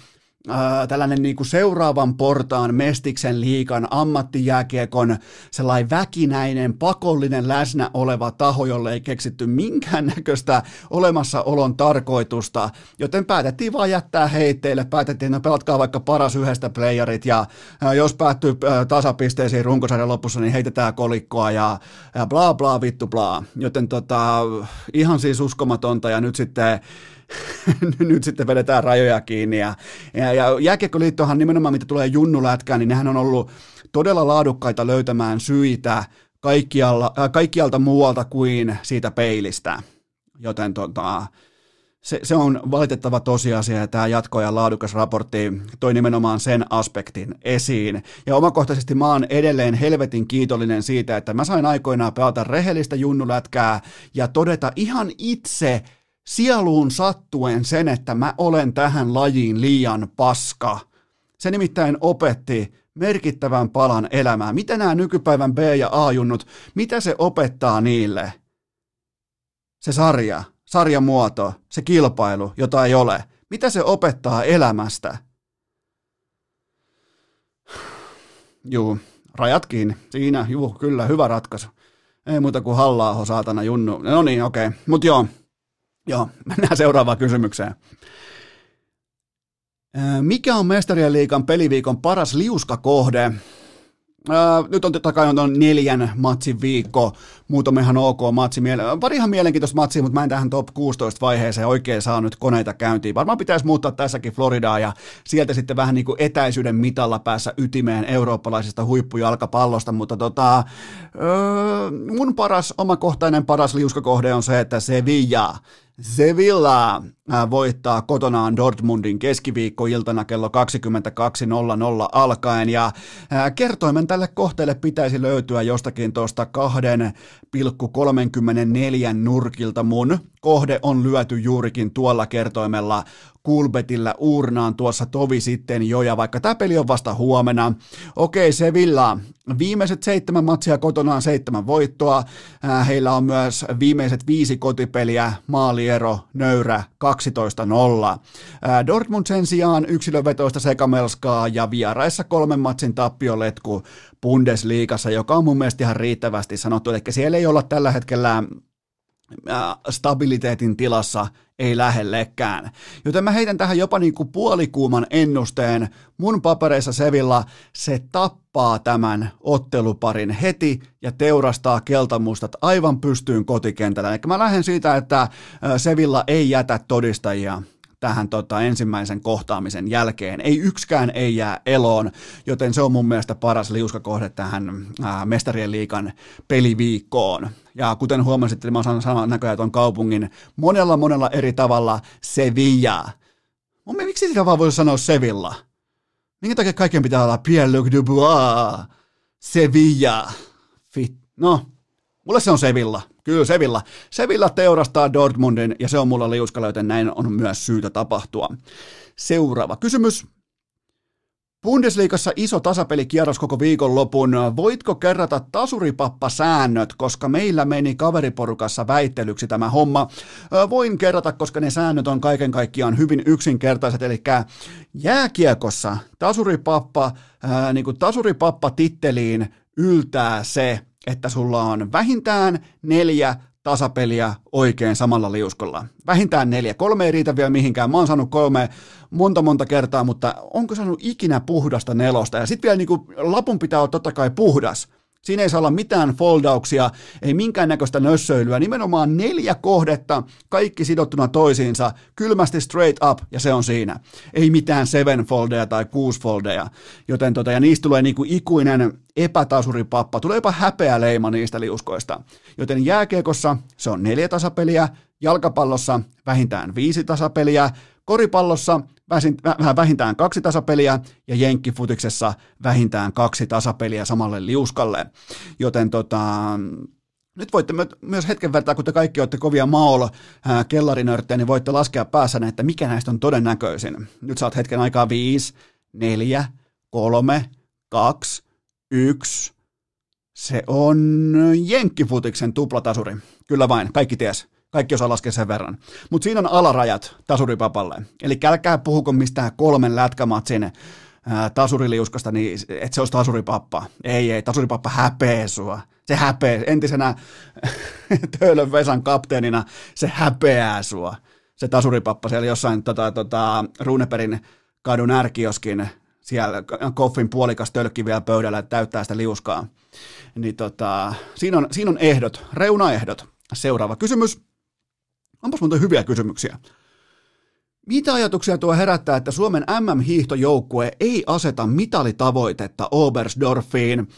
tällainen niin kuin seuraavan portaan Mestiksen liikan ammattijääkiekon sellainen väkinäinen, pakollinen läsnä oleva taho, jolle ei keksitty minkäännäköistä olemassaolon tarkoitusta, joten päätettiin vaan jättää heitteille, päätettiin, no pelatkaa vaikka paras yhdestä playerit ja jos päättyy tasapisteisiin runkosarjan lopussa, niin heitetään kolikkoa ja, ja bla bla vittu bla, joten tota, ihan siis uskomatonta. Ja nyt sitten *laughs* nyt sitten vedetään rajoja kiinni. Ja, ja, ja Jääkiekkoliittohan nimenomaan, mitä tulee junnulätkään, niin nehän on ollut todella laadukkaita löytämään syitä kaikkialla, äh, kaikkialta muualta kuin siitä peilistä. Joten tota, se, se on valitettava tosiasia, että tämä jatko- ja laadukas raportti toi nimenomaan sen aspektin esiin. Ja omakohtaisesti mä oon edelleen helvetin kiitollinen siitä, että mä sain aikoinaan pelata rehellistä junnulätkää ja todeta ihan itse sieluun sattuen sen, että mä olen tähän lajiin liian paska. Se nimittäin opetti merkittävän palan elämää. Mitä nämä nykypäivän B- ja A-junnut, mitä se opettaa niille? Se sarja, sarjamuoto, se kilpailu, jota ei ole. Mitä se opettaa elämästä? Juu, rajat kiinni. Siinä, juu, kyllä, hyvä ratkaisu. Ei muuta kuin hallaa saatana junnu. No niin, okei. Okay. Mut joo, Joo, *laughs* mennään seuraavaan kysymykseen. Mikä on Mestarien liikan peliviikon paras liuskakohde? Nyt on totta kai on neljän matsin viikko, muutama ihan ok matsi, pari ihan mielenkiintoista matsia, mutta mä en tähän top 16 vaiheeseen oikein saa nyt koneita käyntiin. Varmaan pitäisi muuttaa tässäkin Floridaa ja sieltä sitten vähän niin kuin etäisyyden mitalla päässä ytimeen eurooppalaisesta huippujalkapallosta, mutta tota, mun paras, omakohtainen paras liuskakohde on se, että Sevilla Sevilla äh, voittaa kotonaan Dortmundin keskiviikkoiltana kello 22.00 alkaen ja äh, kertoimen tälle kohteelle pitäisi löytyä jostakin tuosta 2,34 nurkilta. Mun kohde on lyöty juurikin tuolla kertoimella Kulbetillä uurnaan tuossa tovi sitten jo, ja vaikka tämä peli on vasta huomenna. Okei, Sevilla, viimeiset seitsemän matsia kotonaan seitsemän voittoa. Äh, heillä on myös viimeiset viisi kotipeliä, maaliero, nöyrä, 12-0. Äh, Dortmund sen sijaan yksilövetoista sekamelskaa ja vieraissa kolmen matsin tappioletku Bundesliigassa, joka on mun mielestä ihan riittävästi sanottu. Eli siellä ei olla tällä hetkellä stabiliteetin tilassa ei lähellekään. Joten mä heitän tähän jopa niin kuin puolikuuman ennusteen. Mun papereissa Sevilla se tappaa tämän otteluparin heti ja teurastaa keltamustat aivan pystyyn kotikentällä. Eli mä lähden siitä, että Sevilla ei jätä todistajia tähän tota, ensimmäisen kohtaamisen jälkeen. Ei yksikään ei jää eloon, joten se on mun mielestä paras liuskakohde tähän ää, Mestarien liikan peliviikkoon. Ja kuten huomasitte, mä osaan sanoa näköjään tuon kaupungin monella monella eri tavalla Sevilla. Mun mielestä, miksi sitä vaan voisi sanoa Sevilla? Minkä takia kaiken pitää olla Pierre-Luc Dubois? Sevilla. Fit. No, mulle se on Sevilla. Kyllä Sevilla. Sevilla teurastaa Dortmundin ja se on mulla liuskalla, joten näin on myös syytä tapahtua. Seuraava kysymys. Bundesliigassa iso tasapelikierros koko viikonlopun. Voitko kerrata tasuripappa-säännöt, koska meillä meni kaveriporukassa väittelyksi tämä homma? Voin kerrata, koska ne säännöt on kaiken kaikkiaan hyvin yksinkertaiset, eli jääkiekossa tasuripappa, niin kuin tasuripappa-titteliin yltää se, että sulla on vähintään neljä tasapeliä oikein samalla liuskolla. Vähintään neljä. Kolme ei riitä vielä mihinkään. Mä oon saanut kolme monta monta kertaa, mutta onko saanut ikinä puhdasta nelosta? Ja sitten vielä niin kuin, lapun pitää olla totta kai puhdas. Siinä ei saa olla mitään foldauksia, ei minkäännäköistä nössöilyä, nimenomaan neljä kohdetta, kaikki sidottuna toisiinsa, kylmästi straight up, ja se on siinä. Ei mitään seven foldeja tai kuusi foldeja, joten tota, ja niistä tulee niinku ikuinen epätasuripappa, tulee jopa häpeä leima niistä liuskoista. Joten jääkiekossa se on neljä tasapeliä, jalkapallossa vähintään viisi tasapeliä, koripallossa vähintään kaksi tasapeliä ja jenkkifutiksessa vähintään kaksi tasapeliä samalle liuskalle. Joten tota, nyt voitte myös hetken vertaa, kun te kaikki olette kovia maol kellarinörttejä, niin voitte laskea päässä, että mikä näistä on todennäköisin. Nyt saat hetken aikaa 5, 4, 3, 2, 1. Se on jenkkifutiksen tuplatasuri. Kyllä vain, kaikki ties. Kaikki osaa laskea sen verran. Mutta siinä on alarajat tasuripapalle. Eli älkää puhuko mistään kolmen lätkämatsin tasuriliuskasta, niin että se olisi tasuripappa. Ei, ei, tasuripappa häpee sua. Se häpee. Entisenä *laughs* Töölön Vesan kapteenina se häpeää sua. Se tasuripappa siellä jossain tota, tota, Runeperin kadun ärkioskin siellä koffin puolikas tölkki vielä pöydällä, että täyttää sitä liuskaa. Niin tota, siinä, on, siinä on ehdot, reunaehdot. Seuraava kysymys. Onpas muuten hyviä kysymyksiä. Mitä ajatuksia tuo herättää, että Suomen MM-hiihtojoukkue ei aseta mitalitavoitetta Obersdorfiin?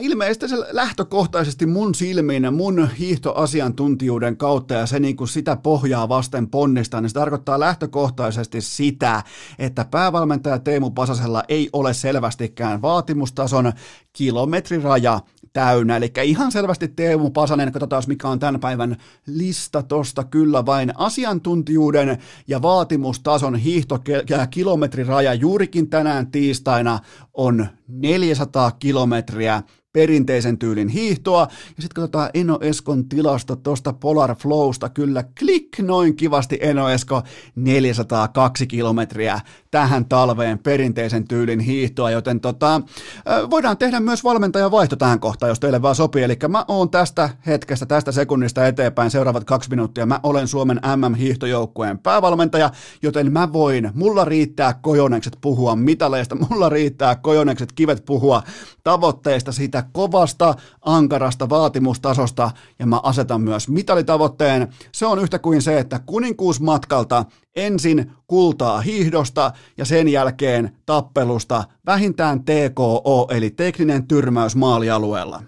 Ilmeisesti se lähtökohtaisesti mun silmin, mun hiihtoasiantuntijuuden kautta ja se niin kuin sitä pohjaa vasten ponnistaa, niin se tarkoittaa lähtökohtaisesti sitä, että päävalmentaja Teemu Pasasella ei ole selvästikään vaatimustason kilometriraja täynnä. Eli ihan selvästi Teemu Pasanen, katsotaan mikä on tämän päivän lista tosta kyllä vain asiantuntijuuden ja vaatimustason hiihto- ja kilometriraja juurikin tänään tiistaina on 400 kilometriä perinteisen tyylin hiihtoa. Ja sitten katsotaan Eno Eskon tilasto tuosta Polar Flowsta. Kyllä, klik noin kivasti Eno Esko, 402 kilometriä tähän talveen perinteisen tyylin hiihtoa, joten tota, voidaan tehdä myös valmentajan vaihto tähän kohtaan, jos teille vaan sopii. Eli mä oon tästä hetkestä, tästä sekunnista eteenpäin seuraavat kaksi minuuttia. Mä olen Suomen MM-hiihtojoukkueen päävalmentaja, joten mä voin, mulla riittää kojonekset puhua mitaleista, mulla riittää kojonekset kivet puhua tavoitteista, siitä kovasta, ankarasta vaatimustasosta, ja mä asetan myös mitalitavoitteen. Se on yhtä kuin se, että kuninkuusmatkalta ensin kultaa hiihdosta ja sen jälkeen tappelusta vähintään TKO eli tekninen tyrmäys maalialueella.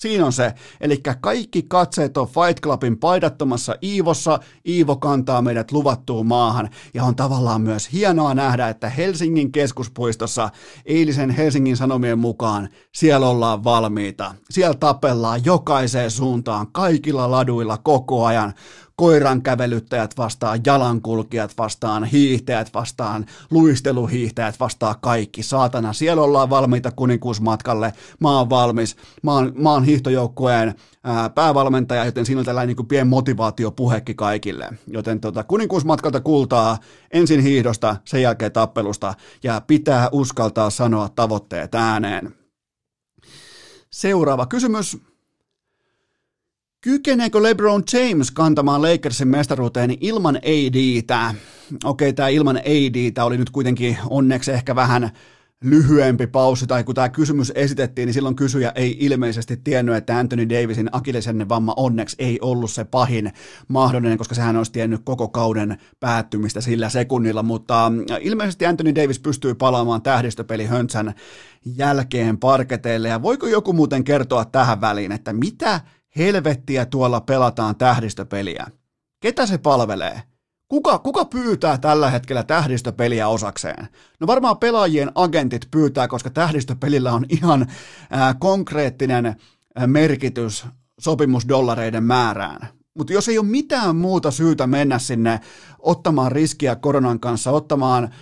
Siinä on se. Eli kaikki katseet on Fight Clubin paidattomassa Iivossa. Iivo kantaa meidät luvattuun maahan. Ja on tavallaan myös hienoa nähdä, että Helsingin keskuspuistossa eilisen Helsingin Sanomien mukaan siellä ollaan valmiita. Siellä tapellaan jokaiseen suuntaan, kaikilla laduilla koko ajan koiran kävelyttäjät vastaan, jalankulkijat vastaan, hiihtäjät vastaan, luisteluhiihtäjät vastaan kaikki. Saatana, siellä ollaan valmiita kuninkuusmatkalle. Mä oon valmis. Mä oon, mä oon hiihtojoukkueen ää, päävalmentaja, joten siinä on tällainen niin pien motivaatiopuhekki kaikille. Joten tota, kuninkuusmatkalta kultaa ensin hiihdosta, sen jälkeen tappelusta ja pitää uskaltaa sanoa tavoitteet ääneen. Seuraava kysymys. Kykeneekö LeBron James kantamaan Lakersin mestaruuteen ilman ADtä? Okei, tämä ilman ADtä oli nyt kuitenkin onneksi ehkä vähän lyhyempi pausi, tai kun tämä kysymys esitettiin, niin silloin kysyjä ei ilmeisesti tiennyt, että Anthony Davisin akillisen vamma onneksi ei ollut se pahin mahdollinen, koska sehän olisi tiennyt koko kauden päättymistä sillä sekunnilla, mutta ilmeisesti Anthony Davis pystyy palaamaan tähdistöpeli Höntsän jälkeen parketeille, ja voiko joku muuten kertoa tähän väliin, että mitä helvettiä tuolla pelataan tähdistöpeliä. Ketä se palvelee? Kuka, kuka pyytää tällä hetkellä tähdistöpeliä osakseen? No varmaan pelaajien agentit pyytää, koska tähdistöpelillä on ihan ää, konkreettinen merkitys sopimusdollareiden määrään. Mutta jos ei ole mitään muuta syytä mennä sinne ottamaan riskiä koronan kanssa, ottamaan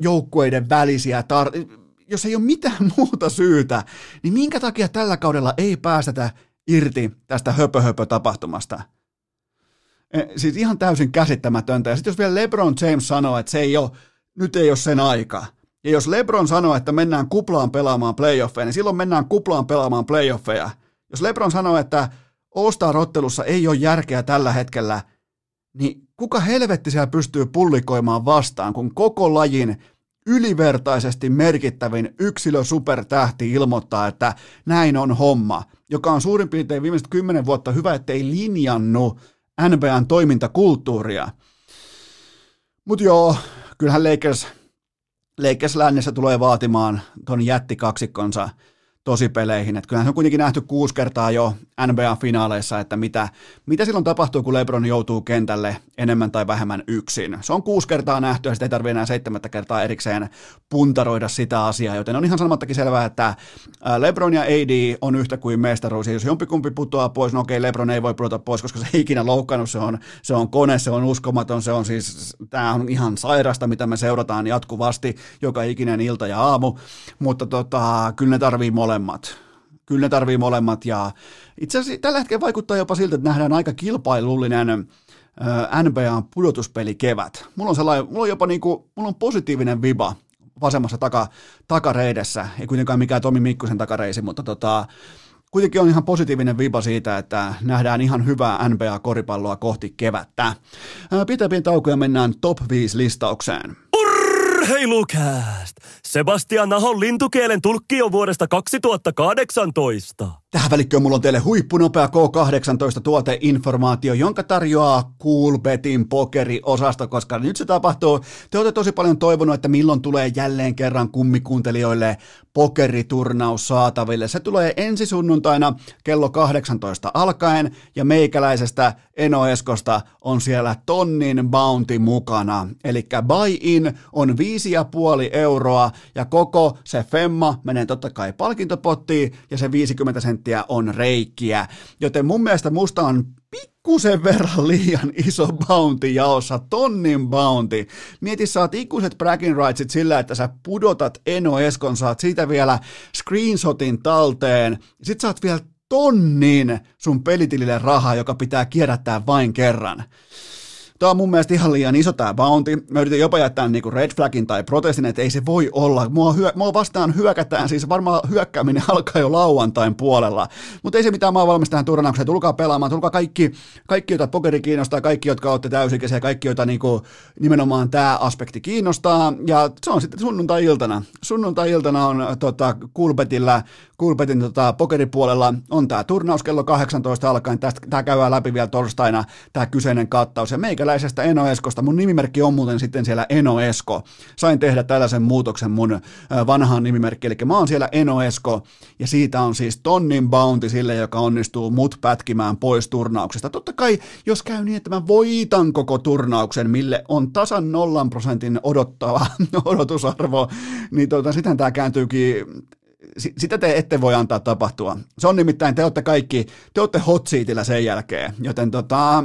joukkueiden välisiä tar- jos ei ole mitään *laughs* muuta syytä, niin minkä takia tällä kaudella ei päästetä irti tästä höpö-höpö-tapahtumasta. E, siis ihan täysin käsittämätöntä. Ja sitten jos vielä LeBron James sanoo, että se ei ole, nyt ei ole sen aika. Ja jos LeBron sanoo, että mennään kuplaan pelaamaan playoffeja, niin silloin mennään kuplaan pelaamaan playoffeja. Jos LeBron sanoo, että All-Star-ottelussa ei ole järkeä tällä hetkellä, niin kuka helvetti siellä pystyy pullikoimaan vastaan, kun koko lajin ylivertaisesti merkittävin yksilö supertähti ilmoittaa, että näin on homma, joka on suurin piirtein viimeiset kymmenen vuotta hyvä, ettei linjannut NBAn toimintakulttuuria. Mutta joo, kyllähän Lakers, Lakers lännessä tulee vaatimaan ton jättikaksikkonsa tosipeleihin. Että kyllähän se on kuitenkin nähty kuusi kertaa jo NBA-finaaleissa, että mitä, mitä silloin tapahtuu, kun LeBron joutuu kentälle enemmän tai vähemmän yksin. Se on kuusi kertaa nähty ja sitä ei tarvitse enää seitsemättä kertaa erikseen puntaroida sitä asiaa, joten on ihan sanomattakin selvää, että LeBron ja AD on yhtä kuin mestaruus. Jos jompikumpi putoaa pois, no okei, LeBron ei voi pudota pois, koska se ei ikinä loukkaannut, se on, se on kone, se on uskomaton, se on siis, tämä on ihan sairasta, mitä me seurataan jatkuvasti joka ikinen ilta ja aamu, mutta tota, kyllä ne tarvii molemmat kyllä ne tarvii molemmat ja itse asiassa tällä hetkellä vaikuttaa jopa siltä, että nähdään aika kilpailullinen NBAn pudotuspeli kevät. Mulla on, sellainen, mulla on jopa niinku, mulla on positiivinen viba vasemmassa taka, takareidessä, ei kuitenkaan mikään Tomi Mikkosen takareisi, mutta tota, kuitenkin on ihan positiivinen viba siitä, että nähdään ihan hyvää NBA-koripalloa kohti kevättä. Pitäpiin taukoja mennään top 5 listaukseen.
Urheilukääst! Sebastian Nahon lintukielen tulkki on vuodesta 2018.
Tähän välikköön mulla on teille huippunopea K18 tuoteinformaatio, jonka tarjoaa Coolbetin pokeriosasto, koska nyt se tapahtuu. Te olette tosi paljon toivonut, että milloin tulee jälleen kerran kummikuuntelijoille pokeriturnaus saataville. Se tulee ensi sunnuntaina kello 18 alkaen ja meikäläisestä Eno Eskosta on siellä tonnin bounty mukana. Eli buy-in on 5,5 euroa ja koko se femma menee totta kai palkintopottiin ja se 50 senttiä on reikkiä. Joten mun mielestä musta on pikkusen verran liian iso bounty jaossa, tonnin bounty. Mieti, saat ikuiset bragging rightsit sillä, että sä pudotat Eno Eskon, saat siitä vielä screenshotin talteen, sit saat vielä tonnin sun pelitilille rahaa, joka pitää kierrättää vain kerran. Tämä on mun mielestä ihan liian iso tämä bounty. Mä yritin jopa jättää niinku red flagin tai protestin, että ei se voi olla. Mua, hyö, mua vastaan hyökätään, siis varmaan hyökkääminen *laughs* alkaa jo lauantain puolella. Mutta ei se mitään, mä oon valmis tähän turnaukseen. Tulkaa pelaamaan, tulkaa kaikki, kaikki joita pokeri kiinnostaa, kaikki, jotka olette täysikäisiä, kaikki, joita niinku, nimenomaan tämä aspekti kiinnostaa. Ja se on sitten sunnuntai-iltana. Sunnuntai-iltana on tota, Kulpetillä, Kulpetin tota, pokeripuolella on tämä turnaus kello 18 alkaen. Tästä, tämä käydään läpi vielä torstaina, tämä kyseinen kattaus. Ja meikäläisestä Eno Eskosta, mun nimimerkki on muuten sitten siellä Eno Esko. Sain tehdä tällaisen muutoksen mun vanhaan nimimerkki, eli mä oon siellä Eno Esko, ja siitä on siis tonnin bounty sille, joka onnistuu mut pätkimään pois turnauksesta. Totta kai, jos käy niin, että mä voitan koko turnauksen, mille on tasan nollan prosentin odottava *laughs* odotusarvo, niin tota, sitten tämä kääntyykin sitä te ette voi antaa tapahtua. Se on nimittäin, te olette kaikki, te olette hot sen jälkeen, joten tota,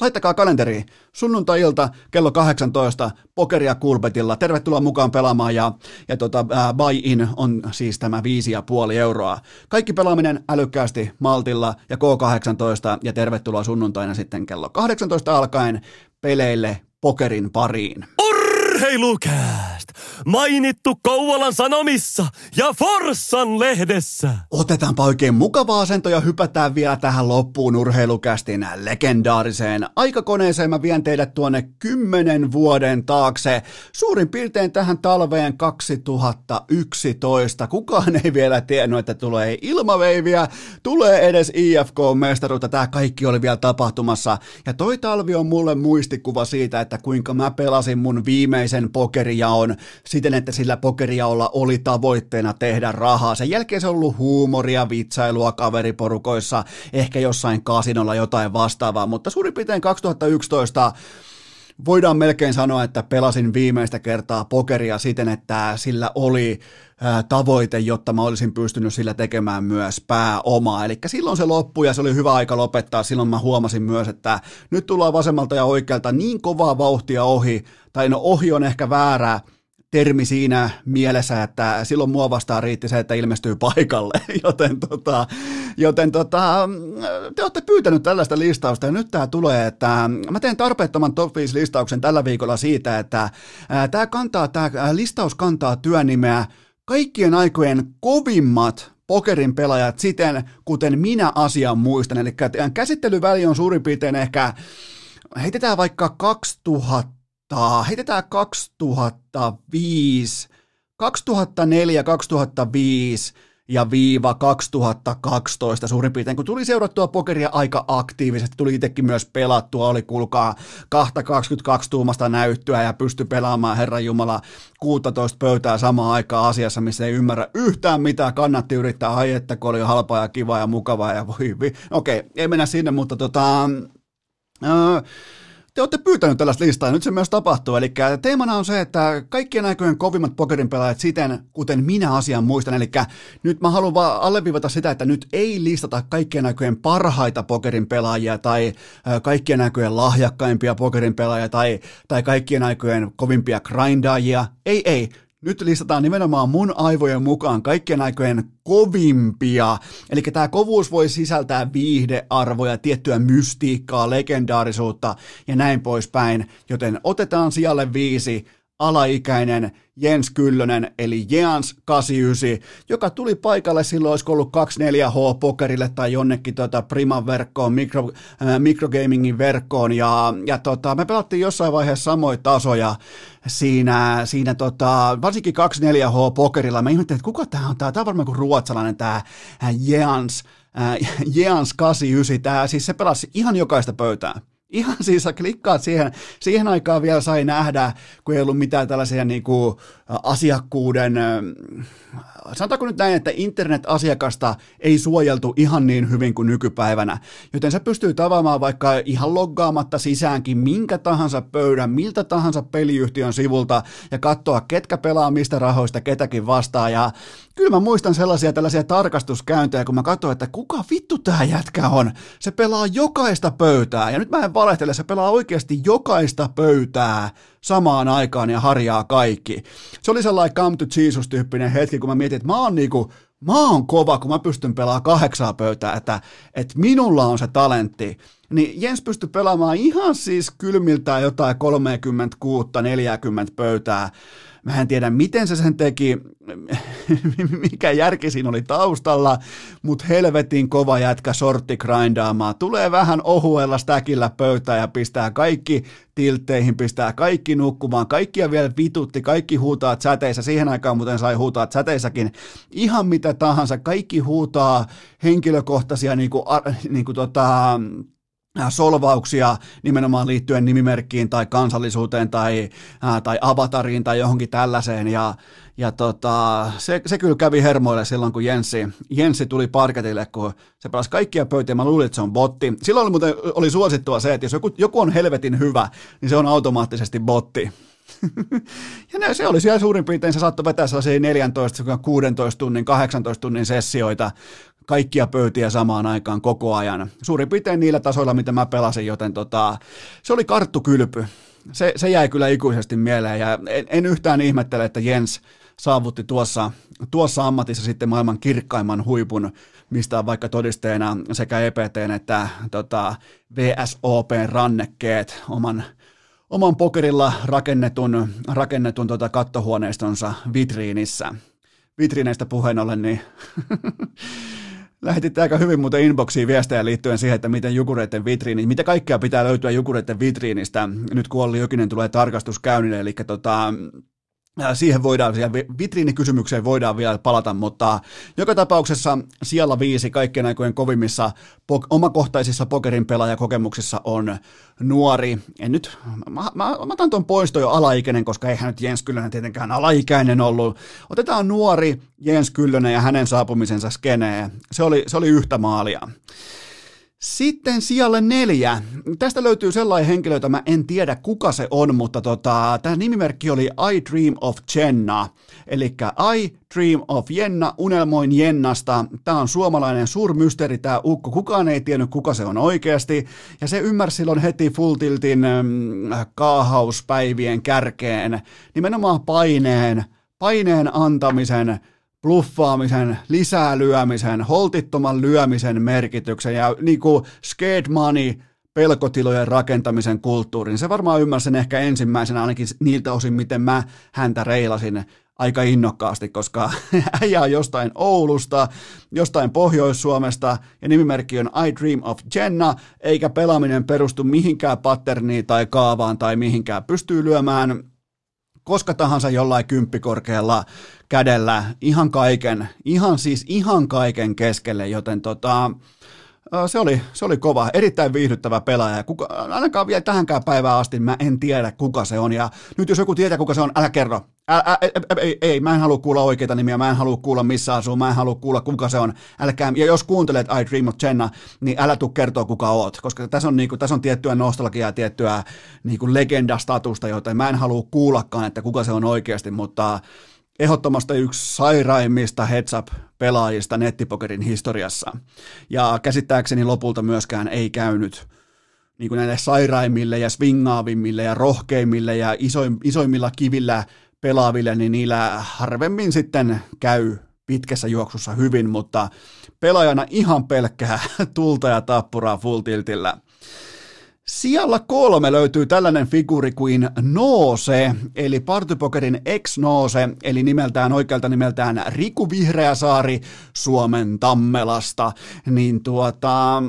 Laittakaa kalenteri sunnuntai-ilta kello 18 pokeria Kulpetilla. Tervetuloa mukaan pelaamaan ja, ja tota, ää, buy-in on siis tämä 5,5 euroa. Kaikki pelaaminen älykkäästi Maltilla ja K18 ja tervetuloa sunnuntaina sitten kello 18 alkaen peleille pokerin pariin.
Urheilukääst! Mainittu Kouvolan Sanomissa ja Forssan lehdessä.
Otetaanpa oikein mukava asento ja hypätään vielä tähän loppuun urheilukästin legendaariseen aikakoneeseen. Mä vien teidät tuonne kymmenen vuoden taakse, suurin piirtein tähän talveen 2011. Kukaan ei vielä tiennyt, että tulee ilmaveiviä, tulee edes IFK-mestaruutta. Tämä kaikki oli vielä tapahtumassa. Ja toi talvi on mulle muistikuva siitä, että kuinka mä pelasin mun viimeisen pokerijaon siten, että sillä pokerijaolla oli tavoitteena tehdä rahaa. Sen jälkeen se on ollut huumoria, vitsailua kaveriporukoissa, ehkä jossain kasinolla jotain vastaavaa, mutta suurin piirtein 2011 voidaan melkein sanoa, että pelasin viimeistä kertaa pokeria siten, että sillä oli tavoite, jotta mä olisin pystynyt sillä tekemään myös pääomaa. Eli silloin se loppui ja se oli hyvä aika lopettaa. Silloin mä huomasin myös, että nyt tullaan vasemmalta ja oikealta niin kovaa vauhtia ohi, tai no ohi on ehkä väärää, termi siinä mielessä, että silloin mua vastaan riitti se, että ilmestyy paikalle, *laughs* joten, tota, joten tota, te olette pyytänyt tällaista listausta ja nyt tämä tulee, että mä teen tarpeettoman top 5 listauksen tällä viikolla siitä, että tämä kantaa, tämä listaus kantaa työnimeä kaikkien aikojen kovimmat pokerin pelaajat siten, kuten minä asian muistan. Eli käsittelyväli on suurin piirtein ehkä, heitetään vaikka 2000 kohtaa, heitetään 2005, 2004, 2005 ja viiva 2012 suurin piirtein, kun tuli seurattua pokeria aika aktiivisesti, tuli itsekin myös pelattua, oli kuulkaa 222 tuumasta näyttöä ja pysty pelaamaan Herran Jumala 16 pöytää samaan aikaan asiassa, missä ei ymmärrä yhtään mitään, kannatti yrittää, ai että kun oli halpaa ja kivaa ja mukavaa ja voi, okei, okay, ei mennä sinne, mutta tota, öö, te olette pyytänyt tällaista listaa ja nyt se myös tapahtuu. Eli teemana on se, että kaikkien aikojen kovimmat pokerin pelaajat siten, kuten minä asian muistan. Eli nyt mä haluan vaan alleviivata sitä, että nyt ei listata kaikkien aikojen parhaita pokerin pelaajia tai kaikkien aikojen lahjakkaimpia pokerin pelaajia tai, tai kaikkien aikojen kovimpia grindaajia. Ei, ei nyt listataan nimenomaan mun aivojen mukaan kaikkien aikojen kovimpia. Eli tämä kovuus voi sisältää viihdearvoja, tiettyä mystiikkaa, legendaarisuutta ja näin poispäin. Joten otetaan sijalle viisi alaikäinen Jens Kyllönen, eli Jeans 89, joka tuli paikalle silloin, olisiko ollut 24H pokerille tai jonnekin tota Priman verkkoon, mikro, äh, microgamingin verkkoon, ja, ja tota, me pelattiin jossain vaiheessa samoja tasoja siinä, siinä tota, varsinkin 24H pokerilla. Mä ihmettelin, että kuka tämä on, tämä on varmaan kuin ruotsalainen tämä Jeans, äh, *laughs* Jeans 89, tämä, siis se pelasi ihan jokaista pöytää Ihan siis sä klikkaat siihen, siihen aikaan vielä sai nähdä, kun ei ollut mitään tällaisia niin kuin asiakkuuden, sanotaanko nyt näin, että internet-asiakasta ei suojeltu ihan niin hyvin kuin nykypäivänä, joten se pystyy tavaamaan vaikka ihan loggaamatta sisäänkin minkä tahansa pöydän, miltä tahansa peliyhtiön sivulta ja katsoa, ketkä pelaa mistä rahoista ketäkin vastaan. Ja kyllä mä muistan sellaisia tällaisia tarkastuskäyntejä, kun mä katsoin, että kuka vittu tää jätkä on. Se pelaa jokaista pöytää, ja nyt mä en valehtele, se pelaa oikeasti jokaista pöytää samaan aikaan ja harjaa kaikki. Se oli sellainen come to Jesus-tyyppinen hetki, kun mä mietin, että mä oon niinku, mä oon kova, kun mä pystyn pelaamaan kahdeksaa pöytää, että, että minulla on se talentti niin Jens pystyi pelaamaan ihan siis kylmiltään jotain 36-40 pöytää Mä en tiedä, miten se sen teki, *laughs* mikä järki siinä oli taustalla, mutta helvetin kova jätkä sortti grindaamaan. Tulee vähän ohuella stäkillä pöytään ja pistää kaikki tiltteihin, pistää kaikki nukkumaan, kaikkia vielä vitutti, kaikki huutaa säteissä, siihen aikaan muuten sai huutaa säteissäkin, ihan mitä tahansa, kaikki huutaa henkilökohtaisia niin kuin, niin kuin tota, solvauksia nimenomaan liittyen nimimerkkiin tai kansallisuuteen tai, ää, äh, tai avatariin tai johonkin tällaiseen. Ja, ja tota, se, se, kyllä kävi hermoille silloin, kun Jenssi, Jenssi tuli parketille, kun se pelasi kaikkia pöytiä. Mä luulin, että se on botti. Silloin oli, muuten, oli suosittua se, että jos joku, joku on helvetin hyvä, niin se on automaattisesti botti. *laughs* ja ne, se oli siellä suurin piirtein, se saattoi vetää sellaisia 14, 16 tunnin, 18 tunnin sessioita kaikkia pöytiä samaan aikaan koko ajan. Suurin piirtein niillä tasoilla, mitä mä pelasin, joten tota, se oli karttukylpy. Se, se jäi kyllä ikuisesti mieleen ja en, en yhtään ihmettele, että Jens saavutti tuossa, tuossa ammatissa sitten maailman kirkkaimman huipun, mistä on vaikka todisteena sekä EPT että tota, VSOP rannekkeet oman, oman pokerilla rakennetun, rakennetun tota kattohuoneistonsa vitriinissä. Vitriineistä puheen ollen, niin *laughs* Lähetitte aika hyvin muuten inboxiin viestejä liittyen siihen, että miten Jukureiden vitriini, mitä kaikkea pitää löytyä Jukureiden vitriinistä, nyt kun Olli Jokinen tulee tarkastuskäynnille, eli tota, Siihen voidaan, siihen vitriinikysymykseen voidaan vielä palata, mutta joka tapauksessa siellä viisi kaikkien aikojen kovimmissa pok- omakohtaisissa pokerin pelaajakokemuksissa on nuori. En nyt, mä, mä, mä otan tuon poisto jo alaikäinen, koska eihän nyt Jens Kyllönen tietenkään alaikäinen ollut. Otetaan nuori Jens Kyllönen ja hänen saapumisensa skenee. Se oli, se oli yhtä maalia. Sitten sijalle neljä. Tästä löytyy sellainen henkilö, jota mä en tiedä kuka se on, mutta tota, tämä nimimerkki oli I Dream of Jenna. Eli I Dream of Jenna, unelmoin Jennasta. Tämä on suomalainen suurmysteeri, tämä ukko. Kukaan ei tiennyt, kuka se on oikeasti. Ja se ymmärsi silloin heti Full Tiltin mm, kaahauspäivien kärkeen nimenomaan paineen, paineen antamisen – bluffaamisen, lisää lyömisen, holtittoman lyömisen merkityksen ja niin kuin skate money, pelkotilojen rakentamisen kulttuurin. Se varmaan ymmärsin ehkä ensimmäisenä ainakin niiltä osin, miten mä häntä reilasin aika innokkaasti, koska *laughs* äijä on jostain Oulusta, jostain Pohjois-Suomesta ja nimimerkki on I Dream of Jenna, eikä pelaaminen perustu mihinkään patterniin tai kaavaan tai mihinkään. Pystyy lyömään koska tahansa jollain kymppikorkealla kädellä ihan kaiken, ihan siis ihan kaiken keskelle, joten tota, se oli, se oli kova, erittäin viihdyttävä pelaaja. Kuka, ainakaan vielä tähänkään päivään asti mä en tiedä, kuka se on. Ja nyt jos joku tietää, kuka se on, älä kerro. Älä, ä, ä, ei, ei, mä en halua kuulla oikeita nimiä, mä en halua kuulla missä asuu, mä en halua kuulla kuka se on. Älkää, ja jos kuuntelet I Dream of Jenna, niin älä tuu kertoa kuka oot, koska tässä on, niinku, tässä on tiettyä nostalgiaa, tiettyä niinku legendastatusta, joten mä en halua kuullakaan, että kuka se on oikeasti, mutta ehdottomasti yksi sairaimmista heads up-pelaajista nettipokerin historiassa. Ja käsittääkseni lopulta myöskään ei käynyt niin kuin näille sairaimmille ja swingaavimmille ja rohkeimmille ja isoimmilla kivillä pelaaville, niin niillä harvemmin sitten käy pitkässä juoksussa hyvin, mutta pelaajana ihan pelkkää *laughs* tulta ja tappuraa full tiltillä. Sijalla kolme löytyy tällainen figuuri kuin Noose, eli Partypokerin ex-Noose, eli nimeltään oikealta nimeltään Riku Vihreäsaari Suomen Tammelasta. Niin tuota,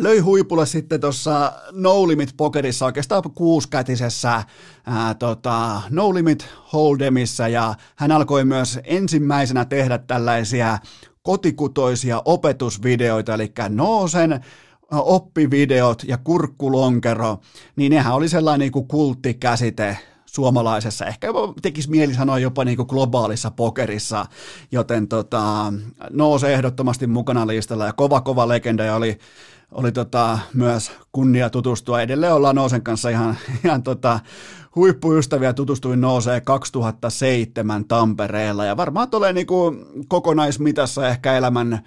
löi huipulle sitten tuossa No Limit Pokerissa oikeastaan kuuskätisessä ää, tota, No Limit Hold'emissa ja hän alkoi myös ensimmäisenä tehdä tällaisia kotikutoisia opetusvideoita, eli Noosen oppivideot ja kurkkulonkero, niin nehän oli sellainen niin kuin kulttikäsite suomalaisessa, ehkä tekisi mieli sanoa jopa niin kuin globaalissa pokerissa, joten tota, nousee ehdottomasti mukana listalla. Ja kova kova legenda ja oli, oli tota, myös kunnia tutustua. Edelleen ollaan Noosen kanssa ihan, *laughs* ihan tota, huippuystäviä, tutustuin Nooseen 2007 Tampereella. Ja varmaan tulee niin kuin kokonaismitassa ehkä elämän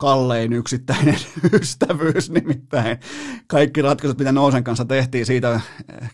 kallein yksittäinen *laughs* ystävyys, nimittäin kaikki ratkaisut, mitä Nousen kanssa tehtiin siitä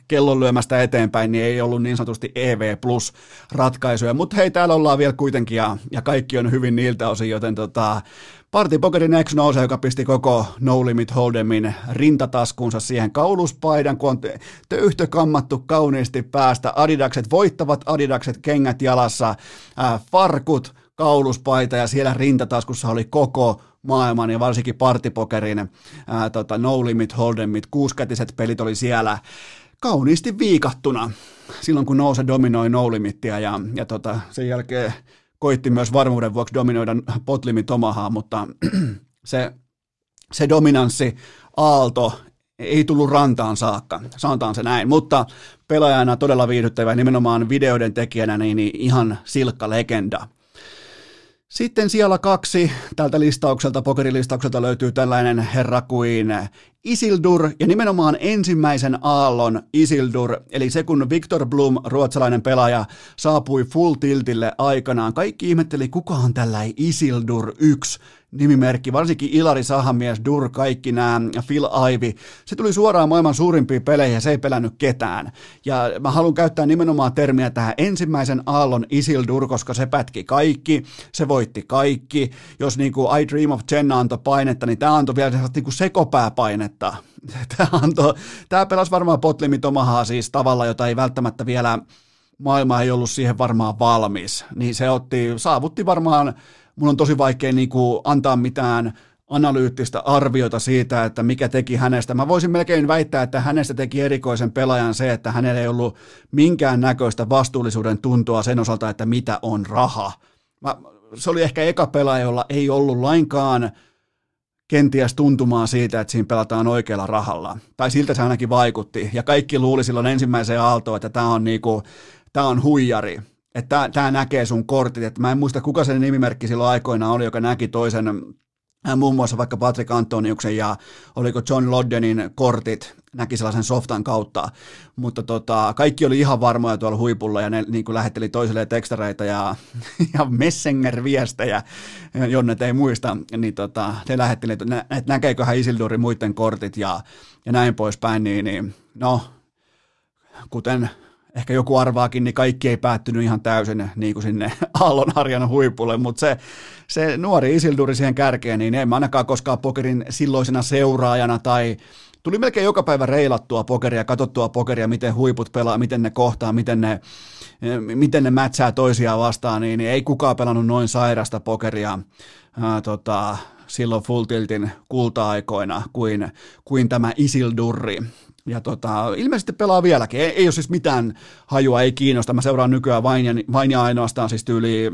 kellon lyömästä eteenpäin, niin ei ollut niin sanotusti EV plus ratkaisuja, mutta hei, täällä ollaan vielä kuitenkin ja, ja kaikki on hyvin niiltä osin, joten tota, Party Pokerin ex nouse, joka pisti koko No Limit Holdemin rintataskuunsa siihen kauluspaidan, kun on töyhtö kammattu kauniisti päästä. Adidakset voittavat, Adidakset kengät jalassa, ää, farkut, kauluspaita ja siellä rintataskussa oli koko maailman ja varsinkin partipokerin ää, tota, No Limit Hold'emit, kuuskätiset pelit oli siellä kauniisti viikattuna silloin, kun Nouse dominoi No Limitia ja, ja tota, sen jälkeen koitti myös varmuuden vuoksi dominoida Potlimin Tomahaa, mutta *clears throat* se, se dominanssi aalto ei tullut rantaan saakka, sanotaan se näin, mutta pelaajana todella viihdyttävä, nimenomaan videoiden tekijänä niin ihan silkka legenda. Sitten siellä kaksi tältä listaukselta, pokerilistaukselta löytyy tällainen herra kuin Isildur ja nimenomaan ensimmäisen aallon Isildur, eli se kun Victor Blum, ruotsalainen pelaaja, saapui full tiltille aikanaan. Kaikki ihmetteli, kuka on tällainen Isildur 1 nimimerkki, varsinkin Ilari Sahamies, Dur, kaikki nämä, Phil Ivy. Se tuli suoraan maailman suurimpiin peleihin ja se ei pelännyt ketään. Ja mä haluan käyttää nimenomaan termiä tähän ensimmäisen aallon Isildur, koska se pätki kaikki, se voitti kaikki. Jos niin kuin I Dream of Jenna antoi painetta, niin tämä antoi vielä niin kuin sekopääpainetta. Tämä, antoi, tämä pelasi varmaan Potlimit omahaa siis tavalla, jota ei välttämättä vielä maailma ei ollut siihen varmaan valmis, niin se otti, saavutti varmaan mun on tosi vaikea niin kuin antaa mitään analyyttistä arviota siitä, että mikä teki hänestä. Mä voisin melkein väittää, että hänestä teki erikoisen pelaajan se, että hänellä ei ollut minkään näköistä vastuullisuuden tuntua sen osalta, että mitä on raha. Mä, se oli ehkä eka pelaaja, jolla ei ollut lainkaan kenties tuntumaan siitä, että siinä pelataan oikealla rahalla. Tai siltä se ainakin vaikutti. Ja kaikki luuli silloin ensimmäiseen aaltoon, että tämä on, niinku, tää on huijari että tämä näkee sun kortit, että mä en muista kuka sen nimimerkki silloin aikoina oli, joka näki toisen muun muassa vaikka Patrick Antoniuksen ja oliko John Loddenin kortit, näki sellaisen softan kautta, mutta tota, kaikki oli ihan varmoja tuolla huipulla ja ne niin kuin lähetteli toisille tekstareita ja, *laughs* ja Messenger-viestejä, jonne ei muista, niin tota, ne lähetteli, että, nä, että näkeeköhän Isilduri muiden kortit ja, ja näin poispäin, niin, niin no, kuten ehkä joku arvaakin, niin kaikki ei päättynyt ihan täysin niin kuin sinne *laughs* Aallonharjan huipulle, mutta se, se nuori Isilduri siihen kärkeen, niin en mä ainakaan koskaan pokerin silloisena seuraajana tai tuli melkein joka päivä reilattua pokeria, katsottua pokeria, miten huiput pelaa, miten ne kohtaa, miten ne, miten ne mätsää toisiaan vastaan, niin, niin ei kukaan pelannut noin sairasta pokeria ää, tota, silloin Full Tiltin kulta-aikoina kuin, kuin tämä Isildurri. Ja tota, ilmeisesti pelaa vieläkin. Ei, ei ole siis mitään hajua, ei kiinnosta. Mä seuraan nykyään vain ja, vain ja ainoastaan siis tyyli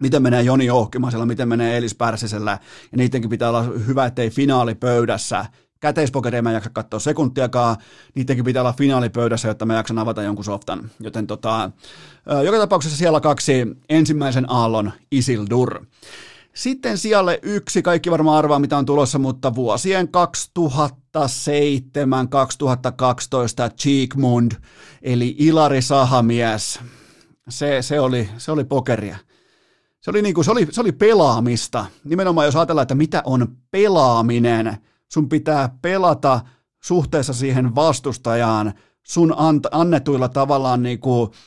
miten menee Joni Ohkimasella, miten menee Elis Pärsisellä, ja niidenkin pitää olla hyvä, ettei finaalipöydässä käteispokeria mä en jaksa katsoa sekuntiakaan, niidenkin pitää olla finaalipöydässä, jotta mä jaksan avata jonkun softan. Joten tota, joka tapauksessa siellä kaksi ensimmäisen aallon Isildur. Sitten sijalle yksi, kaikki varmaan arvaa mitä on tulossa, mutta vuosien 2007-2012 Cheekmund, eli Ilari Sahamies, se, se, oli, se oli pokeria. Se oli, niinku, se, oli, se oli pelaamista. Nimenomaan jos ajatellaan, että mitä on pelaaminen, sun pitää pelata suhteessa siihen vastustajaan sun annetuilla tavallaan niinku, äh,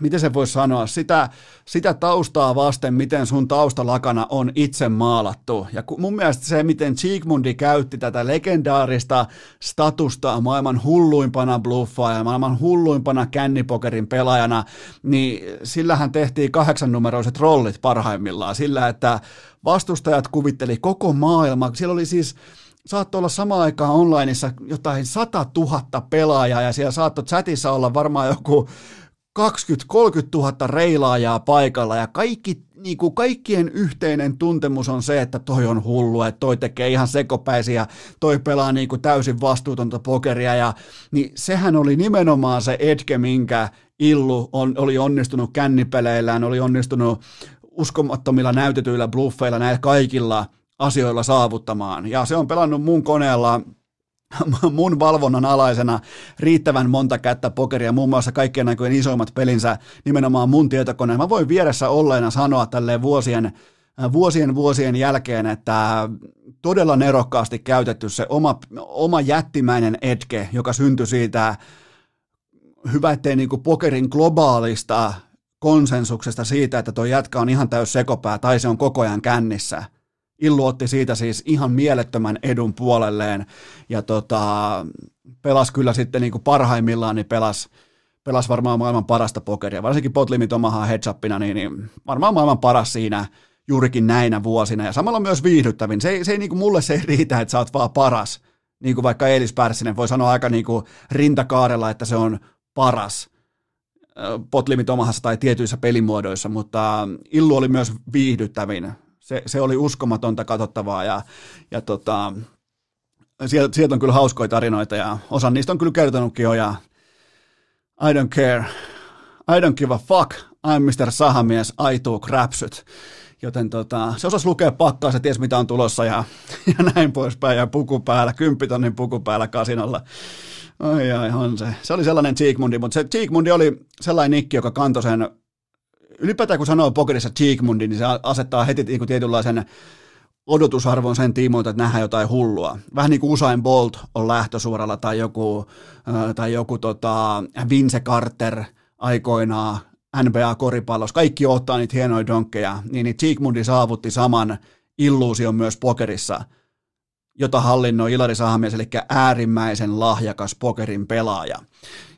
miten se voisi sanoa, sitä, sitä taustaa vasten, miten sun taustalakana on itse maalattu. Ja mun mielestä se, miten Cheekmundi käytti tätä legendaarista statusta maailman hulluimpana ja maailman hulluimpana kännipokerin pelaajana, niin sillähän tehtiin kahdeksannumeroiset rollit parhaimmillaan. Sillä, että vastustajat kuvitteli koko maailma. Siellä oli siis saattoi olla samaan aikaan onlineissa jotain 100 000 pelaajaa ja siellä saattoi chatissa olla varmaan joku 20-30 000 reilaajaa paikalla ja kaikki, niin kuin kaikkien yhteinen tuntemus on se, että toi on hullu, että toi tekee ihan sekopäisiä, toi pelaa niin kuin täysin vastuutonta pokeria ja niin sehän oli nimenomaan se etke, minkä Illu on, oli onnistunut kännipeleillään, oli onnistunut uskomattomilla näytetyillä bluffeilla näillä kaikilla asioilla saavuttamaan. Ja se on pelannut mun koneella *laughs* mun valvonnan alaisena riittävän monta kättä pokeria, muun muassa kaikkien näköjen isoimmat pelinsä nimenomaan mun tietokoneen. Mä voin vieressä olleena sanoa tälleen vuosien vuosien vuosien jälkeen, että todella nerokkaasti käytetty se oma, oma jättimäinen etke, joka syntyi siitä hyvä, ettei niin pokerin globaalista konsensuksesta siitä, että tuo jätkä on ihan täys sekopää tai se on koko ajan kännissä. Illu otti siitä siis ihan mielettömän edun puolelleen ja tota, pelasi kyllä sitten niin kuin parhaimmillaan, niin pelasi pelas varmaan maailman parasta pokeria, varsinkin Potlimit omahan heads niin, niin varmaan maailman paras siinä juurikin näinä vuosina ja samalla myös viihdyttävin. Se se ei niin kuin mulle se ei riitä, että sä oot vaan paras, niin kuin vaikka Eelis Pärssinen voi sanoa aika niin kuin rintakaarella, että se on paras potlimit omahassa tai tietyissä pelimuodoissa, mutta Illu oli myös viihdyttävin. Se, se oli uskomatonta katsottavaa ja, ja tota, sieltä, sieltä on kyllä hauskoja tarinoita ja osa niistä on kyllä kertonutkin jo ja I don't care, I don't give a fuck, I'm Mr. Sahamies, I took räpsyt. Joten tota, se osasi lukea pakkaa, se ties mitä on tulossa ja, *laughs* ja näin poispäin ja puku päällä, kymppitonnin puku päällä kasinolla. Ai ai, on se. Se oli sellainen Cheekmundi, mutta se Cheekmundi oli sellainen nikki, joka kantoi sen, ylipäätään kun sanoo pokerissa Cheekmundi, niin se asettaa heti niin kuin tietynlaisen odotusarvon sen tiimoilta, että nähdään jotain hullua. Vähän niin kuin Usain Bolt on lähtösuoralla tai joku, tai joku tota Vince Carter aikoinaan NBA-koripallossa. Kaikki ottaa niitä hienoja donkkeja, niin, niin Cheekmundi saavutti saman illuusion myös pokerissa – jota hallinnoi Ilari Sahamies, eli äärimmäisen lahjakas pokerin pelaaja.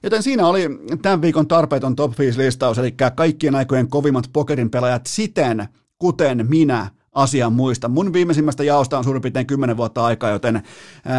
Joten siinä oli tämän viikon tarpeeton top 5 listaus, eli kaikkien aikojen kovimmat pokerin pelaajat siten, kuten minä asian muista. Mun viimeisimmästä jaosta on suurin piirtein 10 vuotta aikaa, joten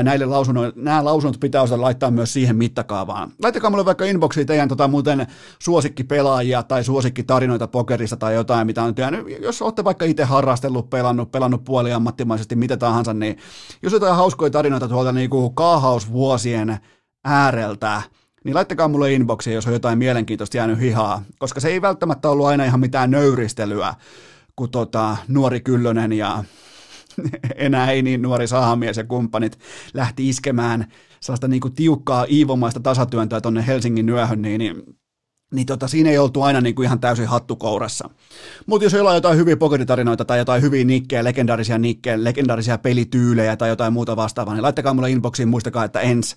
näille lausunnoille, nämä lausunnot pitää osata laittaa myös siihen mittakaavaan. Laittakaa mulle vaikka inboxiin teidän tota, muuten suosikkipelaajia tai suosikkitarinoita pokerista tai jotain, mitä on jäänyt. Jos olette vaikka itse harrastellut, pelannut, pelannut puoliammattimaisesti, mitä tahansa, niin jos jotain hauskoja tarinoita tuolta niin kuin kaahausvuosien ääreltä, niin laittakaa mulle inboxiin, jos on jotain mielenkiintoista jäänyt hihaa, koska se ei välttämättä ollut aina ihan mitään nöyristelyä, kun tota, nuori Kyllönen ja *laughs* enää ei niin nuori sahamies ja kumppanit lähti iskemään sellaista niin kuin tiukkaa iivomaista tasatyöntöä tuonne Helsingin yöhön, niin, niin niin tota, siinä ei oltu aina niin kuin ihan täysin hattukourassa. Mutta jos jollain on jotain hyviä pokeritarinoita tai jotain hyviä nikkejä, legendaarisia nikkejä, legendaarisia pelityylejä tai jotain muuta vastaavaa, niin laittakaa mulle inboxiin, muistakaa, että ens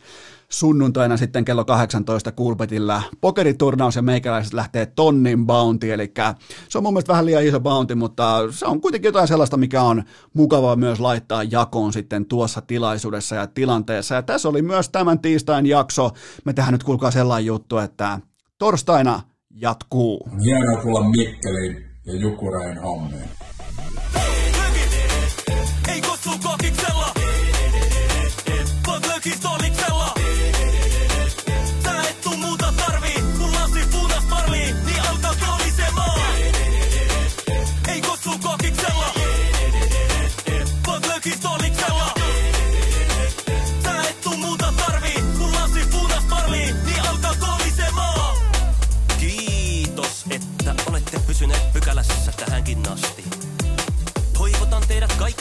sunnuntaina sitten kello 18 Kulpetillä pokeriturnaus ja meikäläiset lähtee tonnin bounty, eli se on mun mielestä vähän liian iso bounty, mutta se on kuitenkin jotain sellaista, mikä on mukavaa myös laittaa jakoon sitten tuossa tilaisuudessa ja tilanteessa. Ja tässä oli myös tämän tiistain jakso. Me tehdään nyt kuulkaa sellainen juttu, että torstaina jatkuu.
Hienoa tulla Mikkeliin ja Jukureen hommeen.